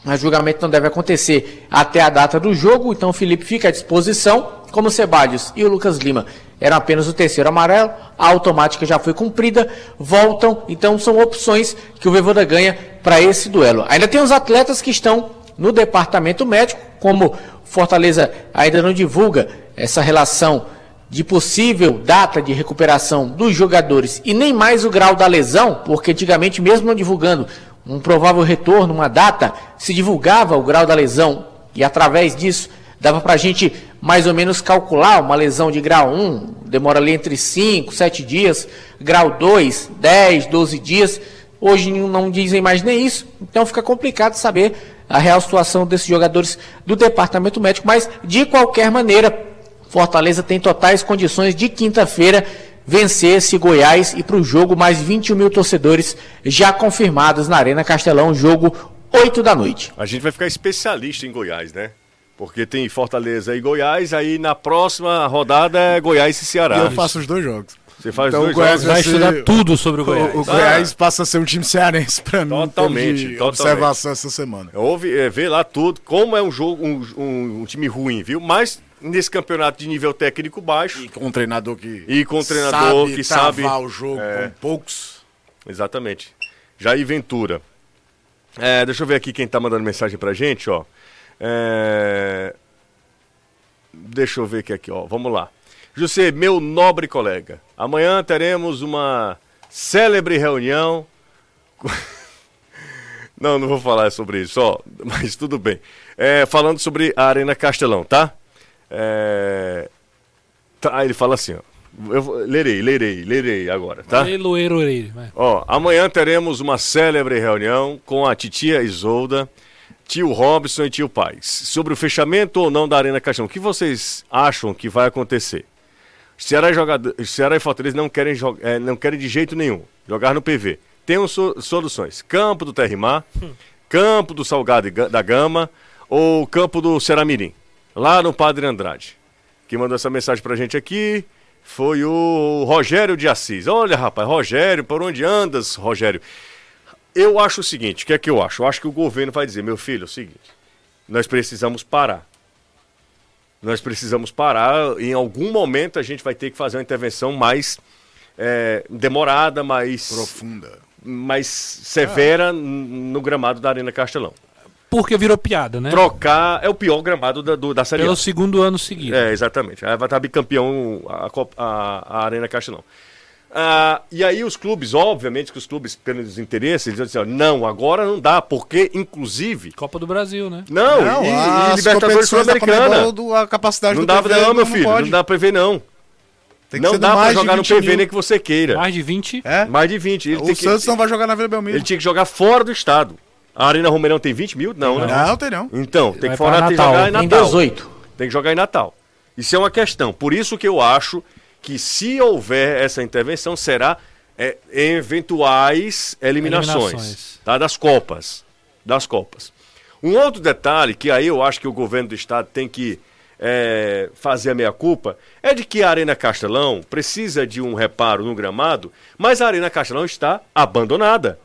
o julgamento não deve acontecer até a data do jogo, então o Felipe fica à disposição. Como o Sebadios e o Lucas Lima eram apenas o terceiro amarelo, a automática já foi cumprida, voltam, então são opções que o Voivoda ganha para esse duelo. Ainda tem os atletas que estão no departamento médico, como Fortaleza ainda não divulga essa relação de possível data de recuperação dos jogadores e nem mais o grau da lesão, porque antigamente, mesmo não divulgando um provável retorno, uma data, se divulgava o grau da lesão e através disso dava para a gente mais ou menos calcular uma lesão de grau 1, demora ali entre 5, 7 dias, grau 2, 10, 12 dias. Hoje não dizem mais nem isso, então fica complicado saber a real situação desses jogadores do departamento médico, mas de qualquer maneira, Fortaleza tem totais condições de quinta-feira vencer esse Goiás e para o jogo mais 21 mil torcedores já confirmados na Arena Castelão, jogo 8 da noite. A gente vai ficar especialista em Goiás, né? Porque tem Fortaleza e Goiás, aí na próxima rodada é Goiás e Ceará. E eu faço os dois jogos. Você faz Então dois o Goiás jogos. Vai ser- estudar tudo sobre o Goiás. O, o Goiás passa a ser um time cearense para mim. Totalmente, de totalmente. observação essa semana. Houve, é, vê lá tudo, como é um jogo, um, um- um time ruim, viu? Mas nesse campeonato de nível técnico baixo, E com um treinador que. E com um treinador sabe que sabe- o jogo É. com poucos. exatamente. Jair Ventura. É, deixa eu ver aqui quem tá mandando mensagem pra gente, ó. É, Deixa eu ver aqui, aqui, ó. Vamos lá. José, meu nobre colega, amanhã teremos uma célebre reunião. Não, não vou falar sobre isso, ó, mas tudo bem. É, falando sobre a Arena Castelão, tá? É... tá? Ele fala assim, ó. Eu lerei, lerei, lerei agora, tá? Ei, Loeiro, Loeiro, vai. Ó, amanhã teremos uma célebre reunião com a titia Isolda, tio Robson e tio Paz, sobre o fechamento ou não da Arena Caixão. O que vocês acham que vai acontecer? Ceará e, jogador, Ceará e Fortaleza não querem, eh, não querem de jeito nenhum jogar no PV. Tem so- soluções: campo do Terrimar, campo do Salgado Ga- da Gama ou campo do Ceramirim, lá no Padre Andrade. Quem mandou essa mensagem pra gente aqui foi o Rogério de Assis. Olha, rapaz, Rogério, por onde andas, Rogério? Eu acho o seguinte, o que é que eu acho? Eu acho que o governo vai dizer, meu filho, é o seguinte, nós precisamos parar. Nós precisamos parar, em algum momento a gente vai ter que fazer uma intervenção mais eh, demorada, mais, Profunda. mais severa n- no gramado da Arena Castelão. Porque virou piada, né? Trocar é o pior gramado da, do- da Série A. Pelo segundo ano seguido. É, exatamente. Aí vai estar bicampeão a, Copa- a, a Arena Castelão. Ah, e aí os clubes, obviamente que os clubes, pelos interesses, eles dizem ó, não, agora não dá, porque, inclusive... Copa do Brasil, né? Não, Não, e, e Libertadores Sul-Americana. A capacidade Não do dá, PV não, meu filho, pode. não dá pra ver, não. Tem que Não ser dá pra jogar no 20 PV mil. nem que você queira. Mais de 20. É? Mais de 20. Ele, O tem que, Santos não vai jogar na Vila Belmiro. ele tinha que jogar fora do estado. A Arena Romeirão tem 20 mil? Não, né? Não, tem não. Então, tem Vai que, fora, tem que Natal. jogar em Natal. 18. Tem que jogar em Natal. Isso é uma questão. Por isso que eu acho que se houver essa intervenção, será é, eventuais eliminações, Eliminações. Tá? das Copas. Das Copas. Um outro detalhe que aí eu acho que o governo do estado tem que é, fazer a meia-culpa é de que a Arena Castelão precisa de um reparo no gramado, mas a Arena Castelão está abandonada.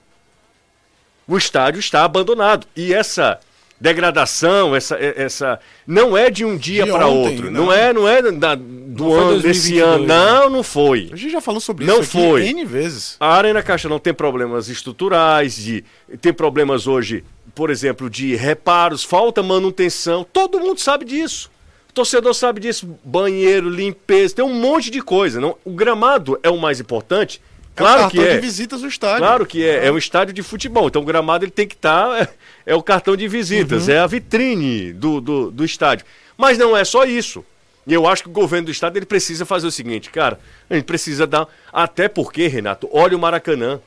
O estádio está abandonado. E essa degradação, essa, essa não é de um dia para outro. não. Não, é, não é da- do foi ano desse 2022, ano. Não, não foi. A gente já falou sobre Não isso aqui foi. N vezes. A Arena Castelão tem problemas estruturais, de, tem problemas hoje, por exemplo, de reparos, falta manutenção. Todo mundo sabe disso. O torcedor sabe disso. Banheiro, limpeza, tem um monte de coisa. Não, o gramado é o mais importante. Claro é o que cartão é. de visitas do estádio. Claro que é. É um estádio de futebol. Então o gramado ele tem que estar. é, é o cartão de visitas, é a vitrine do, do, do estádio. Mas não é só isso. E eu acho que o governo do estado ele precisa fazer o seguinte, cara. A gente precisa dar. Até porque, Renato, olha o Maracanã.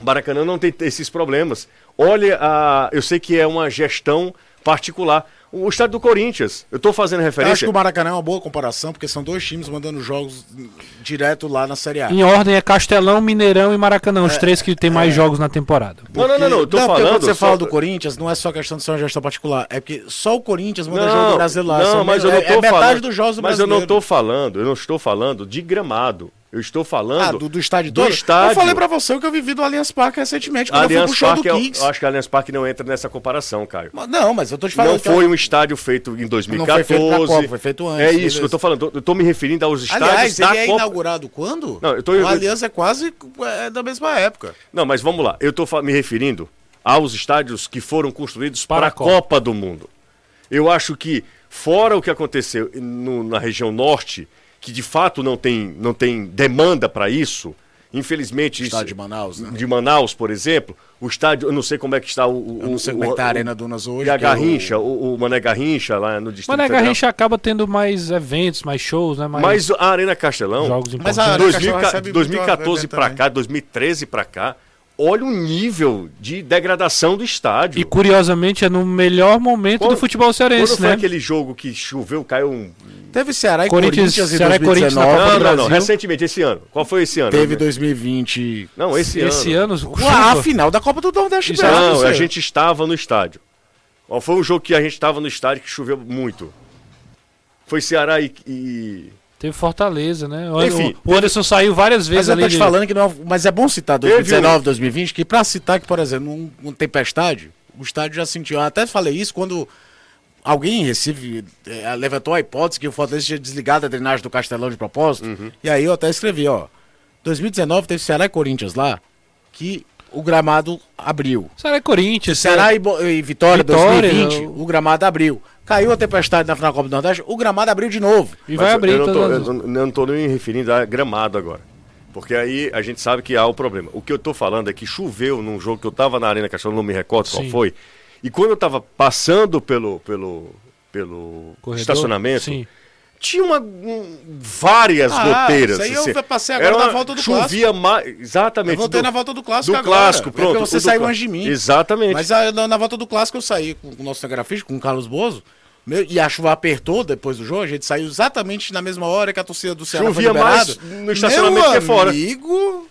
O Maracanã não tem esses problemas. Olha a. Eu sei que é uma gestão particular. O estádio do Corinthians. Eu estou fazendo Eu acho referência. que o Maracanã é uma boa comparação, porque são dois times mandando jogos direto lá na Série A. Em ordem é Castelão, Mineirão e Maracanã, os três que tem mais jogos na temporada. Não, não, não, não. Eu tô porque falando. quando você só- fala do Corinthians, não é só questão de ser uma gestão particular, é porque só o Corinthians manda Não, jogo do Brasil lá. Não, mas eu não tô é, é metade falando. dos jogos do mas eu brasileiro. não estou falando, eu não estou falando de gramado. Eu estou falando Ah, do, do estádio do todo? estádio. Eu falei pra você que eu vivi do Allianz Parque recentemente, quando eu Allianz fui pro show Parque, do eu, Kings. eu acho que a Allianz Parque não entra nessa comparação, Caio. Mas- Não, mas eu tô te falando Não é foi um estádio feito em 2014. feito pra Copa, foi feito antes, É isso beleza. que eu tô falando. Eu tô me referindo aos estádios Aliás, da ele é Copa. inaugurado quando? Não, eu tô- O Allianz é quase é da mesma época. Não, mas vamos lá. Eu tô me referindo aos estádios que foram construídos para, Para a a Copa. Copa do Mundo. Eu acho que, fora o que aconteceu no- na região norte, que de fato não tem, não tem demanda para isso, infelizmente. isso- Estádio de Manaus, né? De Manaus, por exemplo, o estádio, eu não sei como é que está o. o Eu não sei o- como é que tá a o- Arena Dunas hoje. E a é o- Garrincha, o, o Mané Garrincha lá no Distrito Mané Federal. Garrincha acaba tendo mais eventos, mais shows, né? Mais Mas a Arena Castelão, jogos Mas importantes. a Arena 2000 Castelão recebe muito 2014 evento pra também. cá, 2013 pra cá, olha o nível de degradação do estádio. E curiosamente é no melhor momento Quando- do futebol Quando cearense, foi né? aquele jogo que choveu, caiu um. Teve Ceará e Corinthians- Corinthians, em Ceará e Corinthians na 2019. Copa Não, não, não, recentemente, esse ano. Qual foi esse ano? Teve né? 2020. Não, esse, Esse ano. ano, Ué, a final da Copa do Nordeste Isso, Não, você. a gente estava no estádio. Ó, foi um jogo que a gente estava no estádio que choveu muito. Foi Ceará e. e- teve Fortaleza, né? O, Enfim, o Anderson saiu várias Mas vezes eu ali. tô te de- falando que não. Mas é bom citar Teve 2019, 2020, que pra citar que, por exemplo, num, num tempestade, o estádio já sentiu. Eu até falei isso quando alguém em Recife eh, levantou a hipótese que o Fortaleza tinha desligado a drenagem do Castelão de propósito. Uhum. E aí eu até escrevi, ó. 2019 teve Ceará e Corinthians lá, que o gramado abriu. Ceará e Corinthians. Ceará e, Bo- e Vitória, Vitória, 2020, o- o gramado abriu. Caiu a tempestade na final da Copa do Nordeste, o gramado abriu de novo. E Mas vai eu- abrir eu não, tô, eu não- eu não tô nem me referindo a gramado agora. Porque aí a gente sabe que há o problema. O que eu tô falando é que choveu num jogo que eu tava na Arena Castelo, não me recordo qual Sim. foi. E quando eu tava passando pelo, pelo, pelo Corredor? estacionamento, Sim. Tinha uma, um- várias Ah, goteiras. isso aí eu assim. passei agora Era na volta do Chovia mais. Exatamente. Eu voltei do- na volta do clássico do agora. clássico, É pronto. porque você saiu antes de mim. Exatamente. Mas a- na, na volta do clássico eu saí com o nosso cinegrafista, com o Carlos Bozo, meu, e a chuva apertou depois do jogo, a gente saiu exatamente na mesma hora que a torcida do Ceará Chovia foi liberado. mais no estacionamento Meu que fora. amigo,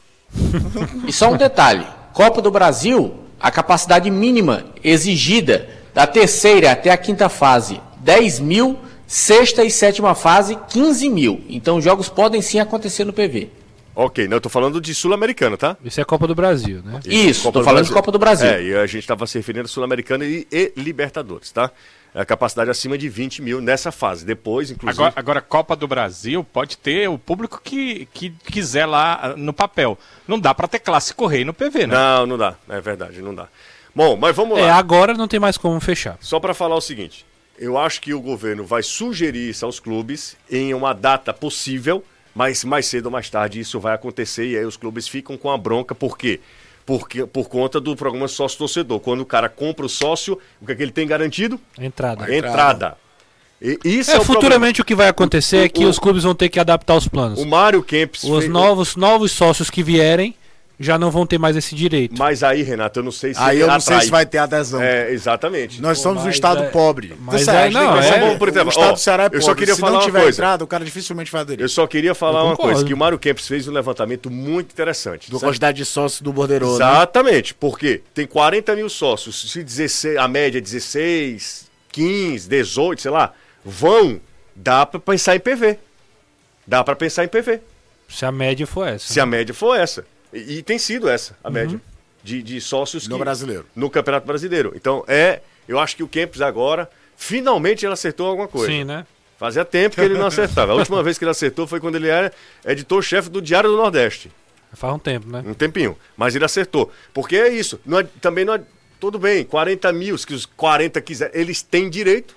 E só um detalhe: Copa do Brasil, a capacidade mínima exigida da terceira até a quinta fase, 10 mil, sexta e sétima fase, 15 mil. Então os jogos podem sim acontecer no PV. Ok, não, eu tô falando de Sul-Americana, tá? Isso é Copa do Brasil, né? Isso, Copa tô do falando Brasil. de Copa do Brasil. É, e a gente estava se referindo a Sul-Americana e, e Libertadores, tá? É a capacidade acima de 20 mil nessa fase. Depois, inclusive. Agora, agora, Copa do Brasil pode ter o público que, que quiser lá ah, no papel. Não dá pra ter clássico rei no PV, né? Não, não dá. É verdade, não dá. Bom, mas vamos É, lá. agora não tem mais como fechar. Só para falar o seguinte: eu acho que o governo vai sugerir isso aos clubes em uma data possível, mas mais cedo ou mais tarde isso vai acontecer e aí os clubes ficam com a bronca. Por quê? Porque, por conta do programa sócio-torcedor. Quando o cara compra o sócio, o que, é que ele tem garantido? Entrada. Entrada. E isso é, É, o futuramente o que vai acontecer é que o- os clubes vão ter que adaptar os planos. problema. O Mário Kempis. Os fez- novos, novos sócios que vierem já não vão ter mais esse direito. Mas aí, Renato, eu não sei se. aí eu não sei atrai. se vai ter adesão. É, exatamente. Nós somos um estado é- pobre. mas Você é- não, é- Vamos por o exemplo, estado ó, do Ceará é eu pobre. só queria Se falar não uma tiver coisa. entrada, o cara dificilmente vai aderir. Eu só queria falar Eu uma coisa: que o Mário Kempis fez um levantamento muito interessante. Do quantidade de sócios do Bordeiro. né? Exatamente, porque tem 40 mil sócios, se 16, a média é 16, 15, 18, sei lá, vão dá pra pensar em PV. Dá pra pensar em PV. Se a média for essa. Se a média for essa. E, e tem sido essa, a média. De, de sócios No que- brasileiro. no Campeonato Brasileiro. Então, é. Eu acho que o Kempis agora, finalmente ele acertou alguma coisa. Sim, né? Fazia tempo que ele não acertava. A última vez que ele acertou foi quando ele era editor-chefe do Diário do Nordeste. Faz um tempo, né? Um tempinho. Mas ele acertou. Porque é isso. Não é- também não é. Tudo bem, 40 mil, se os 40 quiserem, eles têm direito.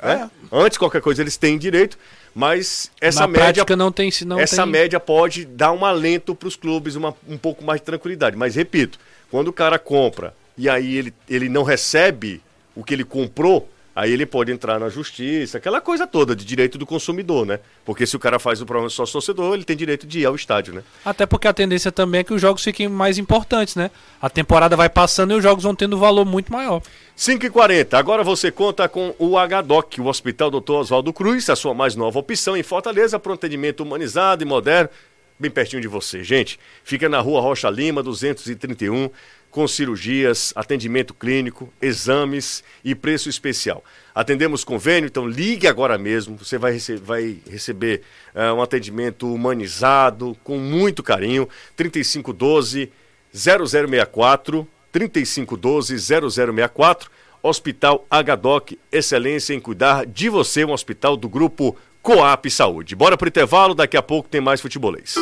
né? Antes de qualquer coisa, eles têm direito. Mas essa Na média. não tem... Não essa tem... média pode dar um alento para os clubes, uma, um pouco mais de tranquilidade. Mas repito, quando o cara compra e aí ele, ele não recebe o que ele comprou, aí ele pode entrar na justiça, aquela coisa toda de direito do consumidor, né? Porque se o cara faz o programa só torcedor, ele tem direito de ir ao estádio, né? Até porque a tendência também é que os jogos fiquem mais importantes, né? A temporada vai passando e os jogos vão tendo um valor muito maior. 5h40, agora você conta com o HDOC, o Hospital Dr. Oswaldo Cruz, a sua mais nova opção em Fortaleza, para um atendimento humanizado e moderno, bem pertinho de você. Gente, fica na rua Rocha Lima, 231, com cirurgias, atendimento clínico, exames e preço especial. Atendemos convênio, então ligue agora mesmo, você vai, rece vai receber eh, um atendimento humanizado, com muito carinho, 3512 0064 3512 0064 Hospital HDOC, excelência em cuidar de você, um hospital do grupo Coap Saúde. Bora pro intervalo, daqui a pouco tem mais futebolês.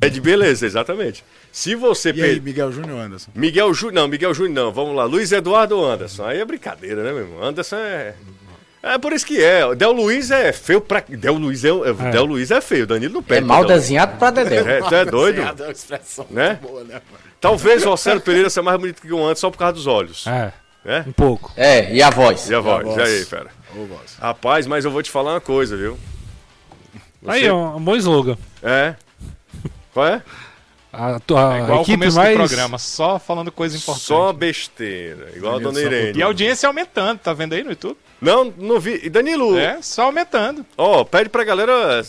É de beleza, exatamente. Se você E aí, per- Miguel Júnior Anderson? Miguel Júnior, não, Miguel Júnior não, vamos lá. Luiz Eduardo ou Anderson. Aí é brincadeira, né, meu irmão? Anderson é. É por isso que é. Del Luiz é feio pra. Del Luiz é, é... Del Luiz é feio. Danilo não É perde. mal pro Del- desenhado pra Dedéu. É, tu é doido? É uma expressão Né? muito boa, né, mano? Talvez o Marcelo Pereira seja mais bonito que o Anderson só por causa dos olhos. É, Né? um pouco. É, e a voz? E a voz? voz. E aí, fera? Rapaz, mas eu vou te falar uma coisa, viu? Aí, é um, um bom slogan. É. Qual é? A, tua É igual o equipe começo mais... do programa, só falando coisa importante. Só besteira. Igual a Danilo dona só Irene. E a audiência aumentando, tá vendo aí no YouTube? Não, não vi. E Danilo, É, só aumentando. ó, pede pra galera.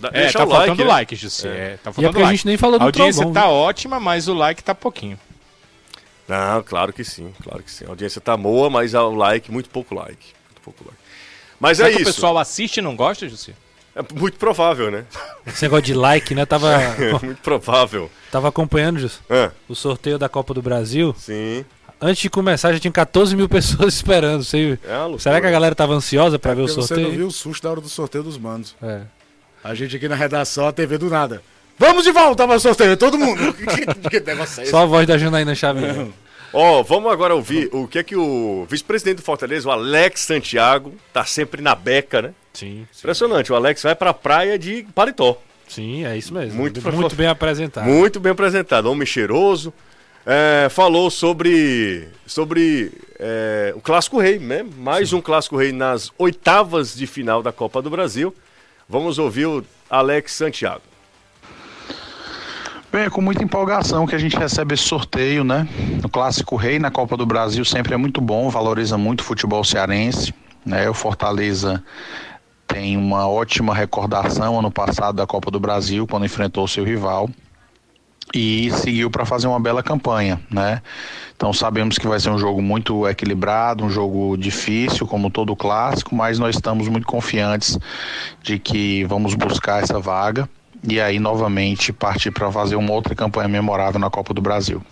Da- É, tá o like. faltando né? like, Jussi. É. tá E é faltando porque a like. gente nem falou A do audiência trombone. tá ótima, mas o like tá pouquinho. Não, claro que sim, claro que sim. A audiência tá boa, mas o like, muito pouco like. Muito pouco like. Mas Será é que isso. o pessoal assiste e não gosta, Jussi? É muito provável, né? Esse negócio de like, né? Tava, É muito provável. tava acompanhando Jus, Ah, o sorteio da Copa do Brasil. sim. Antes de começar, já tinha 14 mil pessoas esperando. Você... É. Será que a galera tava ansiosa pra ver o Porque você sorteio? não viu o susto da hora do sorteio dos manos. É. A gente aqui na redação, a TV do nada. Vamos de volta para o sorteio, todo mundo. que, que negócio é esse? Só a voz da Janaína Xavier. Ó, vamos agora ouvir o que é que o vice-presidente do Fortaleza, o Alex Santiago, tá sempre na beca, né? Sim, Impressionante, o Alex vai pra praia de paletó. sim, é isso mesmo. Muito Muito, bem apresentado. Muito bem apresentado, homem cheiroso. É, falou sobre, sobre é, o Clássico Rei, né? Mais um Clássico Rei nas oitavas de final da Copa do Brasil. Vamos ouvir o Alex Santiago. Bem, é com muita empolgação que a gente recebe esse sorteio, né? O Clássico Rei na Copa do Brasil sempre é muito bom, valoriza muito o futebol cearense, né? O Fortaleza tem uma ótima recordação ano passado da Copa do Brasil, quando enfrentou o seu rival e seguiu para fazer uma bela campanha, né? Então sabemos que vai ser um jogo muito equilibrado, um jogo difícil, como todo clássico, mas nós estamos muito confiantes de que vamos buscar essa vaga e aí novamente partir para fazer uma outra campanha memorável na Copa do Brasil.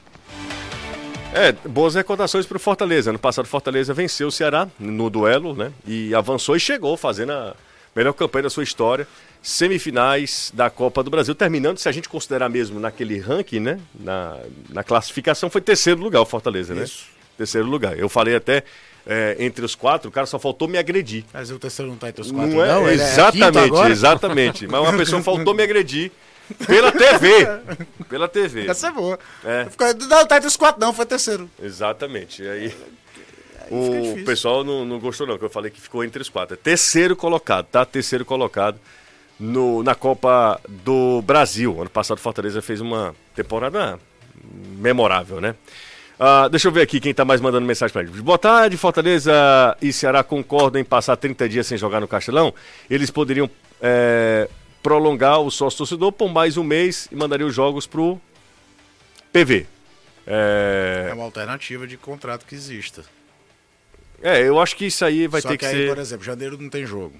É, boas recordações para o Fortaleza. Ano passado, Fortaleza venceu o Ceará no duelo, né? E avançou e chegou fazendo a melhor campanha da sua história. Semifinais da Copa do Brasil, terminando, se a gente considerar mesmo naquele ranking, né? Na, na classificação, foi terceiro lugar o Fortaleza, né? Terceiro lugar. Eu falei até é, entre os quatro, o cara só faltou me agredir. Mas o terceiro não tá entre os quatro, Não é? não? Ele exatamente, agora? exatamente. Mas uma pessoa faltou me agredir pela TV. Pela TV. Essa é boa. É. Não, tá entre os quatro, não, foi terceiro. Exatamente. E aí. fica O pessoal não, não gostou, não, que eu falei que ficou entre os quatro. É terceiro colocado, tá? Terceiro colocado no, na Copa do Brasil. Ano passado, Fortaleza fez uma temporada memorável, né? Ah, deixa eu ver aqui quem tá mais mandando mensagem pra gente. Boa tarde, Fortaleza e Ceará concordam em passar 30 dias sem jogar no Castelão. Eles poderiam é, prolongar o sócio torcedor por mais um mês e mandariam os jogos pro PV. É, É uma alternativa de contrato que exista. É, eu acho que isso aí vai Só ter que, que, aí, ser. por exemplo, janeiro não tem jogo.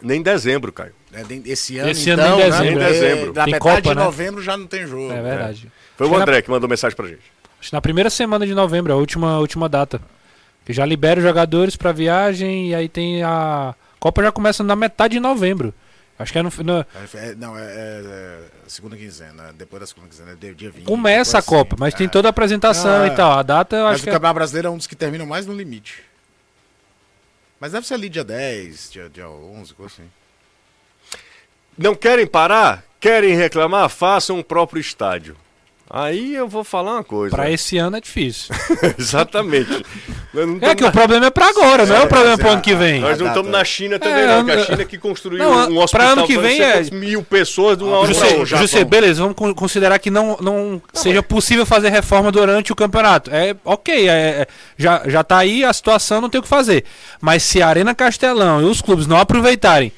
Nem em dezembro, Caio. É, Esse ano, Esse ano então, em né? dezembro, em É, dezembro. Da Tem metade Copa, de né? novembro já não tem jogo. É verdade. Foi o Acho que André que mandou mensagem pra gente. Na, acho que na primeira semana de novembro, a última, última data. Que já libera os jogadores pra viagem e aí tem a. Copa já começa na metade de novembro. Acho que é no, no- É, é, não, é, é- é segunda quinzena. Depois da segunda quinzena, é dia dia 20. começa a coisa Copa, assim. mas tem É. toda a apresentação Ah, e tal. A data eu Mas acho o que é... Campeonato Brasileiro é um dos que terminam mais no limite. Mas deve ser ali dia 10, dia, dia 11, coisa assim. Não querem parar? Querem reclamar? Façam o próprio estádio. Aí eu vou falar uma coisa. Pra esse ano é difícil. Exatamente. Não É que o na- problema é pra agora, não é o problema mas pro é ano que vem. Nós não a estamos na China também, É, não. Que a China que construiu Não, um hospital ano que não vem é- mil pessoas de uma hora outra. José, beleza, vamos con- considerar que não, não seja possível fazer reforma durante o campeonato. É ok, é, é- já, já tá aí a situação, não tem o que fazer. Mas se a Arena Castelão e os clubes não aproveitarem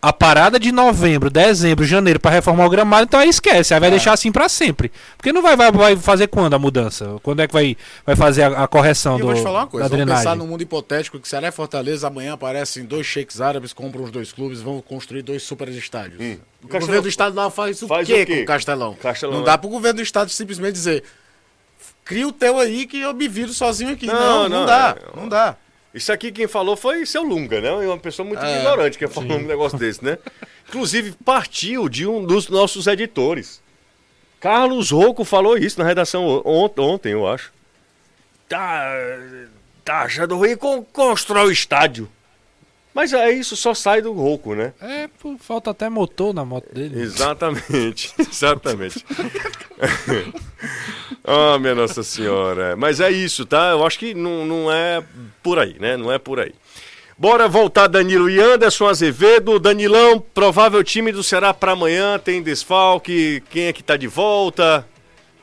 a parada de novembro, dezembro, janeiro para reformar o gramado, então aí esquece, aí vai deixar assim para sempre. Porque não vai, vai, vai fazer quando a mudança? Quando é que vai, vai fazer a, a correção E eu do, vou te falar uma coisa, vamos drenagem? pensar num mundo hipotético que Ceará e Fortaleza amanhã aparecem dois sheiks árabes, compram os dois clubes, vão construir dois super estádios. O Castelão- governo do estado lá faz o, Faz quê, o quê? com o Castelão? Castelão, Não é. dá pro governo do estado simplesmente dizer cria o teu aí que eu me viro sozinho aqui. Não, Não, não, não, dá, é- não dá. Isso aqui quem falou foi seu Lunga, né? É uma pessoa muito É, ignorante que falou um negócio desse, né? Inclusive, partiu de um dos nossos editores. Carlos Rocco falou isso na redação on- ontem, eu acho. Tá, tá achando ruim con constrói o estádio. Mas é isso, só sai do Rocco, né? É, pô, falta até motor na moto dele. Exatamente, exatamente. Ah, minha Nossa Senhora. Mas é isso, tá? Eu acho que não, não é por aí, né? Não é por aí. Bora voltar Danilo e Anderson Azevedo. Danilão, provável time do Ceará para amanhã, tem desfalque, quem é que tá de volta?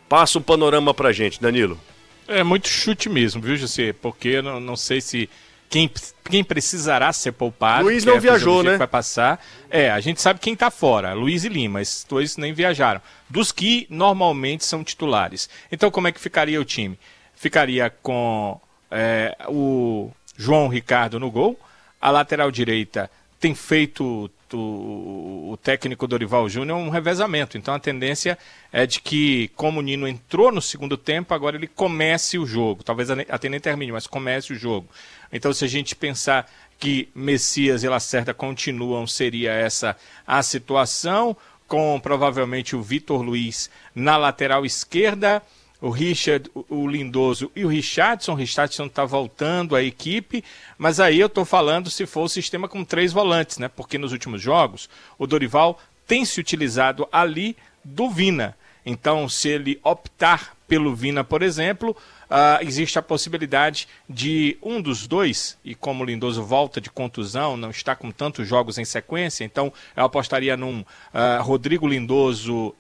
Passa um panorama pra gente, Danilo. É muito chute mesmo, viu, José? Porque eu não, não sei se quem, quem precisará ser poupado. Luiz é não a viajou, né? Vai passar. É, a gente sabe quem tá fora, Luiz e Lima, esses dois nem viajaram. Dos que normalmente são titulares. Então, como é que ficaria o time? Ficaria com é, o João Ricardo no gol. A lateral direita tem feito o, o técnico Dorival Júnior um revezamento. Então a tendência é de que, como o Nino entrou no segundo tempo, agora ele comece o jogo. Talvez até nem termine, mas comece o jogo. Então, se a gente pensar que Messias e Lacerda continuam, seria essa a situação, com provavelmente o Vitor Luiz na lateral esquerda o Richard, o Lindoso e o Richardson. O Richardson está voltando à equipe, mas aí eu estou falando se for o sistema com três volantes, né? Porque nos últimos jogos o Dorival tem se utilizado ali do Vina. Então, se ele optar pelo Vina, por exemplo, uh, existe a possibilidade de um dos dois, e como o Lindoso volta de contusão, não está com tantos jogos em sequência, então eu apostaria num uh, Rodrigo Lindoso, uh,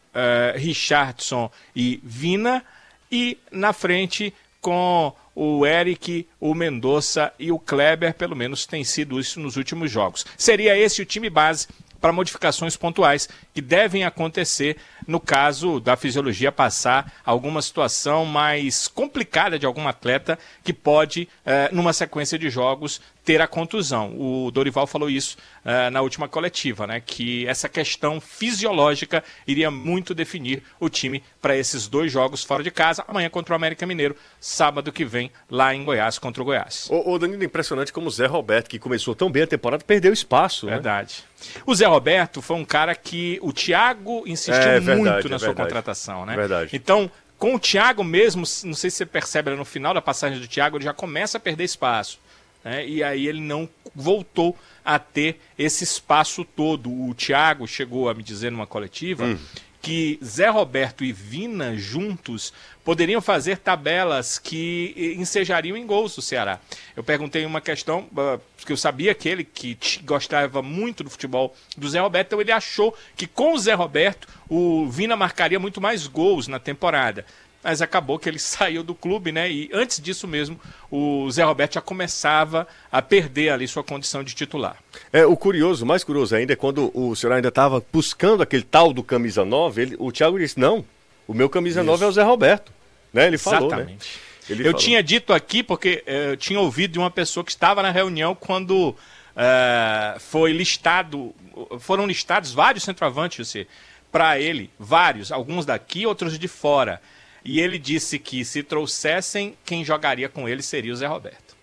Richardson e Vina e na frente com o Eric, o Mendonça e o Kleber, pelo menos tem sido isso nos últimos jogos. Seria esse o time base para modificações pontuais que devem acontecer no caso da fisiologia passar alguma situação mais complicada de algum atleta que pode, eh, numa sequência de jogos, ter a contusão. O Dorival falou isso eh, na última coletiva, né? Que essa questão fisiológica iria muito definir o time para esses dois jogos fora de casa, amanhã contra o América Mineiro, sábado que vem lá em Goiás contra o Goiás. Ô, ô Danilo, impressionante como o Zé Roberto, que começou tão bem a temporada, perdeu espaço. Verdade. Né? O Zé Roberto foi um cara que o Thiago insistiu É, muito verdade, na é sua verdade. contratação, né? Verdade. Então, com o Thiago mesmo, não sei se você percebe no final da passagem do Thiago, ele já começa a perder espaço. Né? E aí ele não voltou a ter esse espaço todo. O Thiago chegou a me dizer numa coletiva Hum. Que Zé Roberto e Vina juntos poderiam fazer tabelas que eh, ensejariam em gols do Ceará. Eu perguntei uma questão, uh, porque eu sabia que ele que gostava muito do futebol do Zé Roberto, então ele achou que com o Zé Roberto o Vina marcaria muito mais gols na temporada. Mas acabou que ele saiu do clube, né? E antes disso mesmo, o Zé Roberto já começava a perder ali sua condição de titular. É, o curioso, o mais curioso ainda, é quando o senhor ainda estava buscando aquele tal do camisa 9, ele, o Thiago disse, não, o meu camisa 9 é o Zé Roberto. Né? Ele falou, né? Exatamente. Ele eu falou. tinha dito aqui, porque eh, eu tinha ouvido de uma pessoa que estava na reunião quando eh, foi listado, foram listados vários centroavantes, você, para ele, vários, alguns daqui, outros de fora. E ele disse que se trouxessem, quem jogaria com ele seria o Zé Roberto.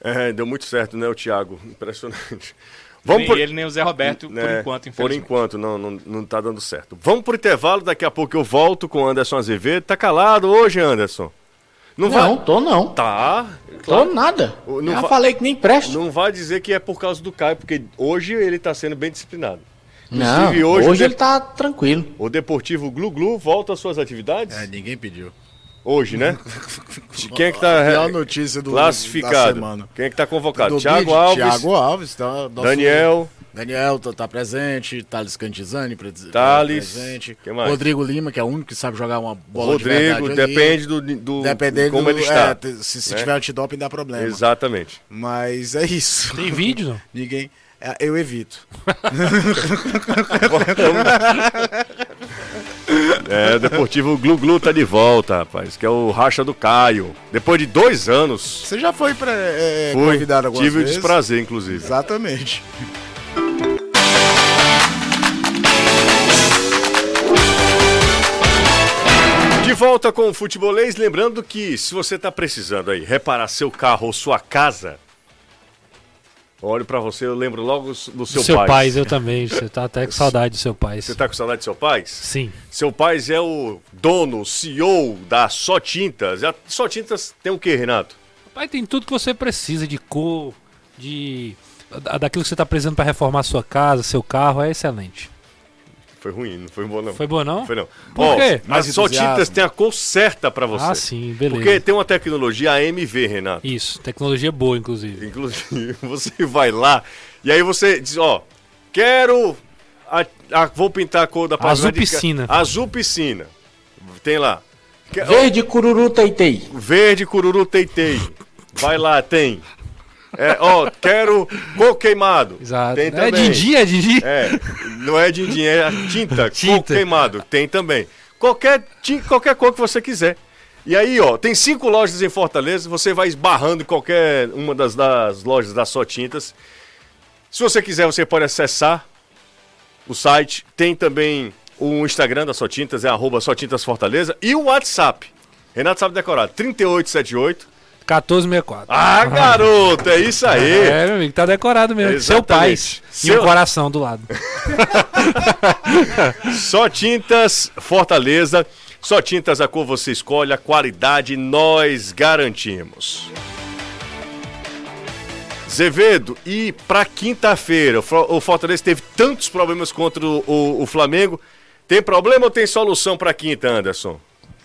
É, deu muito certo, né, o Thiago? Impressionante. nem ele, nem o Zé Roberto, por É, enquanto, Por infelizmente. enquanto, não, não, não tá dando certo. Vamos pro intervalo, daqui a pouco eu volto com o Anderson Azevedo. Tá calado hoje, Anderson? Não, Não, vai. tô não. Tá. Tô nada. Não Já fa- falei que nem presta. Não vai dizer que é por causa do Caio, porque hoje ele tá sendo bem disciplinado. Não, hoje, hoje ele de- tá tranquilo. O Deportivo Glu Glu volta às suas atividades? É, ninguém pediu. Hoje, né? Quem é que tá A é, notícia do, da classificado? semana. Quem é que tá convocado? Do Thiago Alves, Thiago Alves, tá, nosso- Daniel, Daniel tá, tá presente, Thales Cantizani pre- Thales, presente. Rodrigo Lima, que é o único que sabe jogar uma bola de Rodrigo, verdade ali. depende do, do Dependendo como ele está. é, se se né? tiver antidoping dá problema. Exatamente. Mas é isso. Tem vídeo, não? Ninguém. É, Eu evito. É, o Deportivo Glu Glu tá de volta, rapaz, que é o racha do Caio. Depois de dois anos, Você já foi pra, é, fui, convidado algumas tive o vezes? desprazer, inclusive. Exatamente. De volta com o Futebolês, lembrando que se você tá precisando aí reparar seu carro ou sua casa, olho pra você, eu lembro logo do seu, seu pai. pai, eu também. Você tá até com saudade do seu pai. Você tá com saudade do seu pai? Sim. Seu pai é o dono, CEO da Só Tintas. A Só Tintas tem o quê, Renato? Pai tem tudo que você precisa de cor, de da- daquilo que você tá precisando para reformar sua casa, seu carro, é excelente. Foi ruim, não foi bom não. Foi bom não? Foi não. Por Ó, quê? A Mais Só. Tintas tem a cor certa pra você. Ah, sim, beleza. Porque tem uma tecnologia AMV, Renato. Isso, tecnologia boa, inclusive. Inclusive, você vai lá e aí você diz, ó, quero. a- a- vou pintar a cor da Azul de piscina. Azul piscina. Tem lá. Verde cururu teitei. Verde cururu teitei. Vai lá, tem. É, ó, quero cor queimado. Exato. Tem é também. Didi, é Didi. É, não é din-din, é a tinta, Tinta. queimado. Tem também. Qualquer, ti- qualquer cor que você quiser. E aí, ó, tem cinco lojas em Fortaleza, você vai esbarrando em qualquer uma das, das lojas da Só Tintas. Se você quiser, você pode acessar o site. Tem também o Instagram da Só Tintas, é arroba Só Tintas Fortaleza. E o WhatsApp. Renato sabe decorar, 3878. 1464. Ah, garoto, é isso aí. É, meu amigo, tá decorado mesmo. Seu pai. Exatamente. E Seu- um coração do lado. Só Tintas Fortaleza. Só Tintas a cor você escolhe, a qualidade nós garantimos. Zevedo, e pra quinta-feira, o o Fortaleza teve tantos problemas contra o, o- o Flamengo. Tem problema ou tem solução pra quinta, Anderson?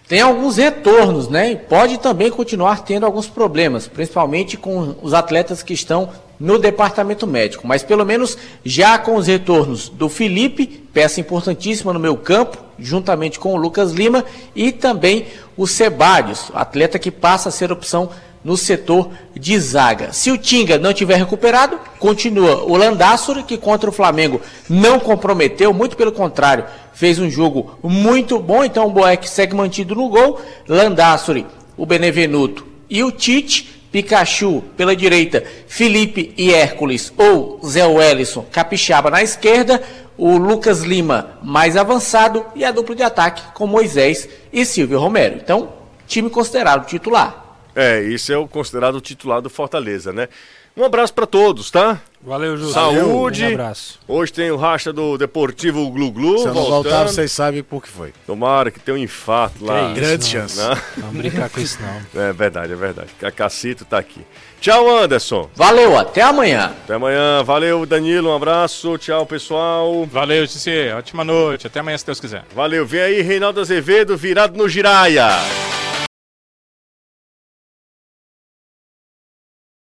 Tem alguns retornos, né? E pode também continuar tendo alguns problemas, principalmente com os atletas que estão no departamento médico. Mas pelo menos já com os retornos do Felipe, peça importantíssima no meu campo, juntamente com o Lucas Lima, e também o Sebadios, atleta que passa a ser opção no setor de zaga. Se o Tinga não tiver recuperado, continua o Landassori, que contra o Flamengo não comprometeu, muito pelo contrário, fez um jogo muito bom, então o Boeck segue mantido no gol, Landassori, o Benevenuto e o Tite, Pikachu pela direita, Felipe e Hércules ou Zé Wellison, Capixaba na esquerda, o Lucas Lima mais avançado e a dupla de ataque com Moisés e Silvio Romero. Então, time considerado titular. É, isso é o considerado titular do Fortaleza, né? Um abraço pra todos, tá? Valeu, Júlio. Saúde. Um abraço. Hoje tem o racha do Deportivo Glu Glu. Se eu não voltar, vocês sabem por que foi. Tomara que tenha um infarto lá. Que Grande não. chance. Não? Não brincar com isso, não. É verdade, é verdade. Cacacito tá aqui. Tchau, Anderson. Valeu, até amanhã. Até amanhã. Valeu, Danilo. Um abraço. Tchau, pessoal. Valeu, Tissi. Ótima noite. Até amanhã, se Deus quiser. Valeu. Vem aí, Reinaldo Azevedo, virado no Giraia.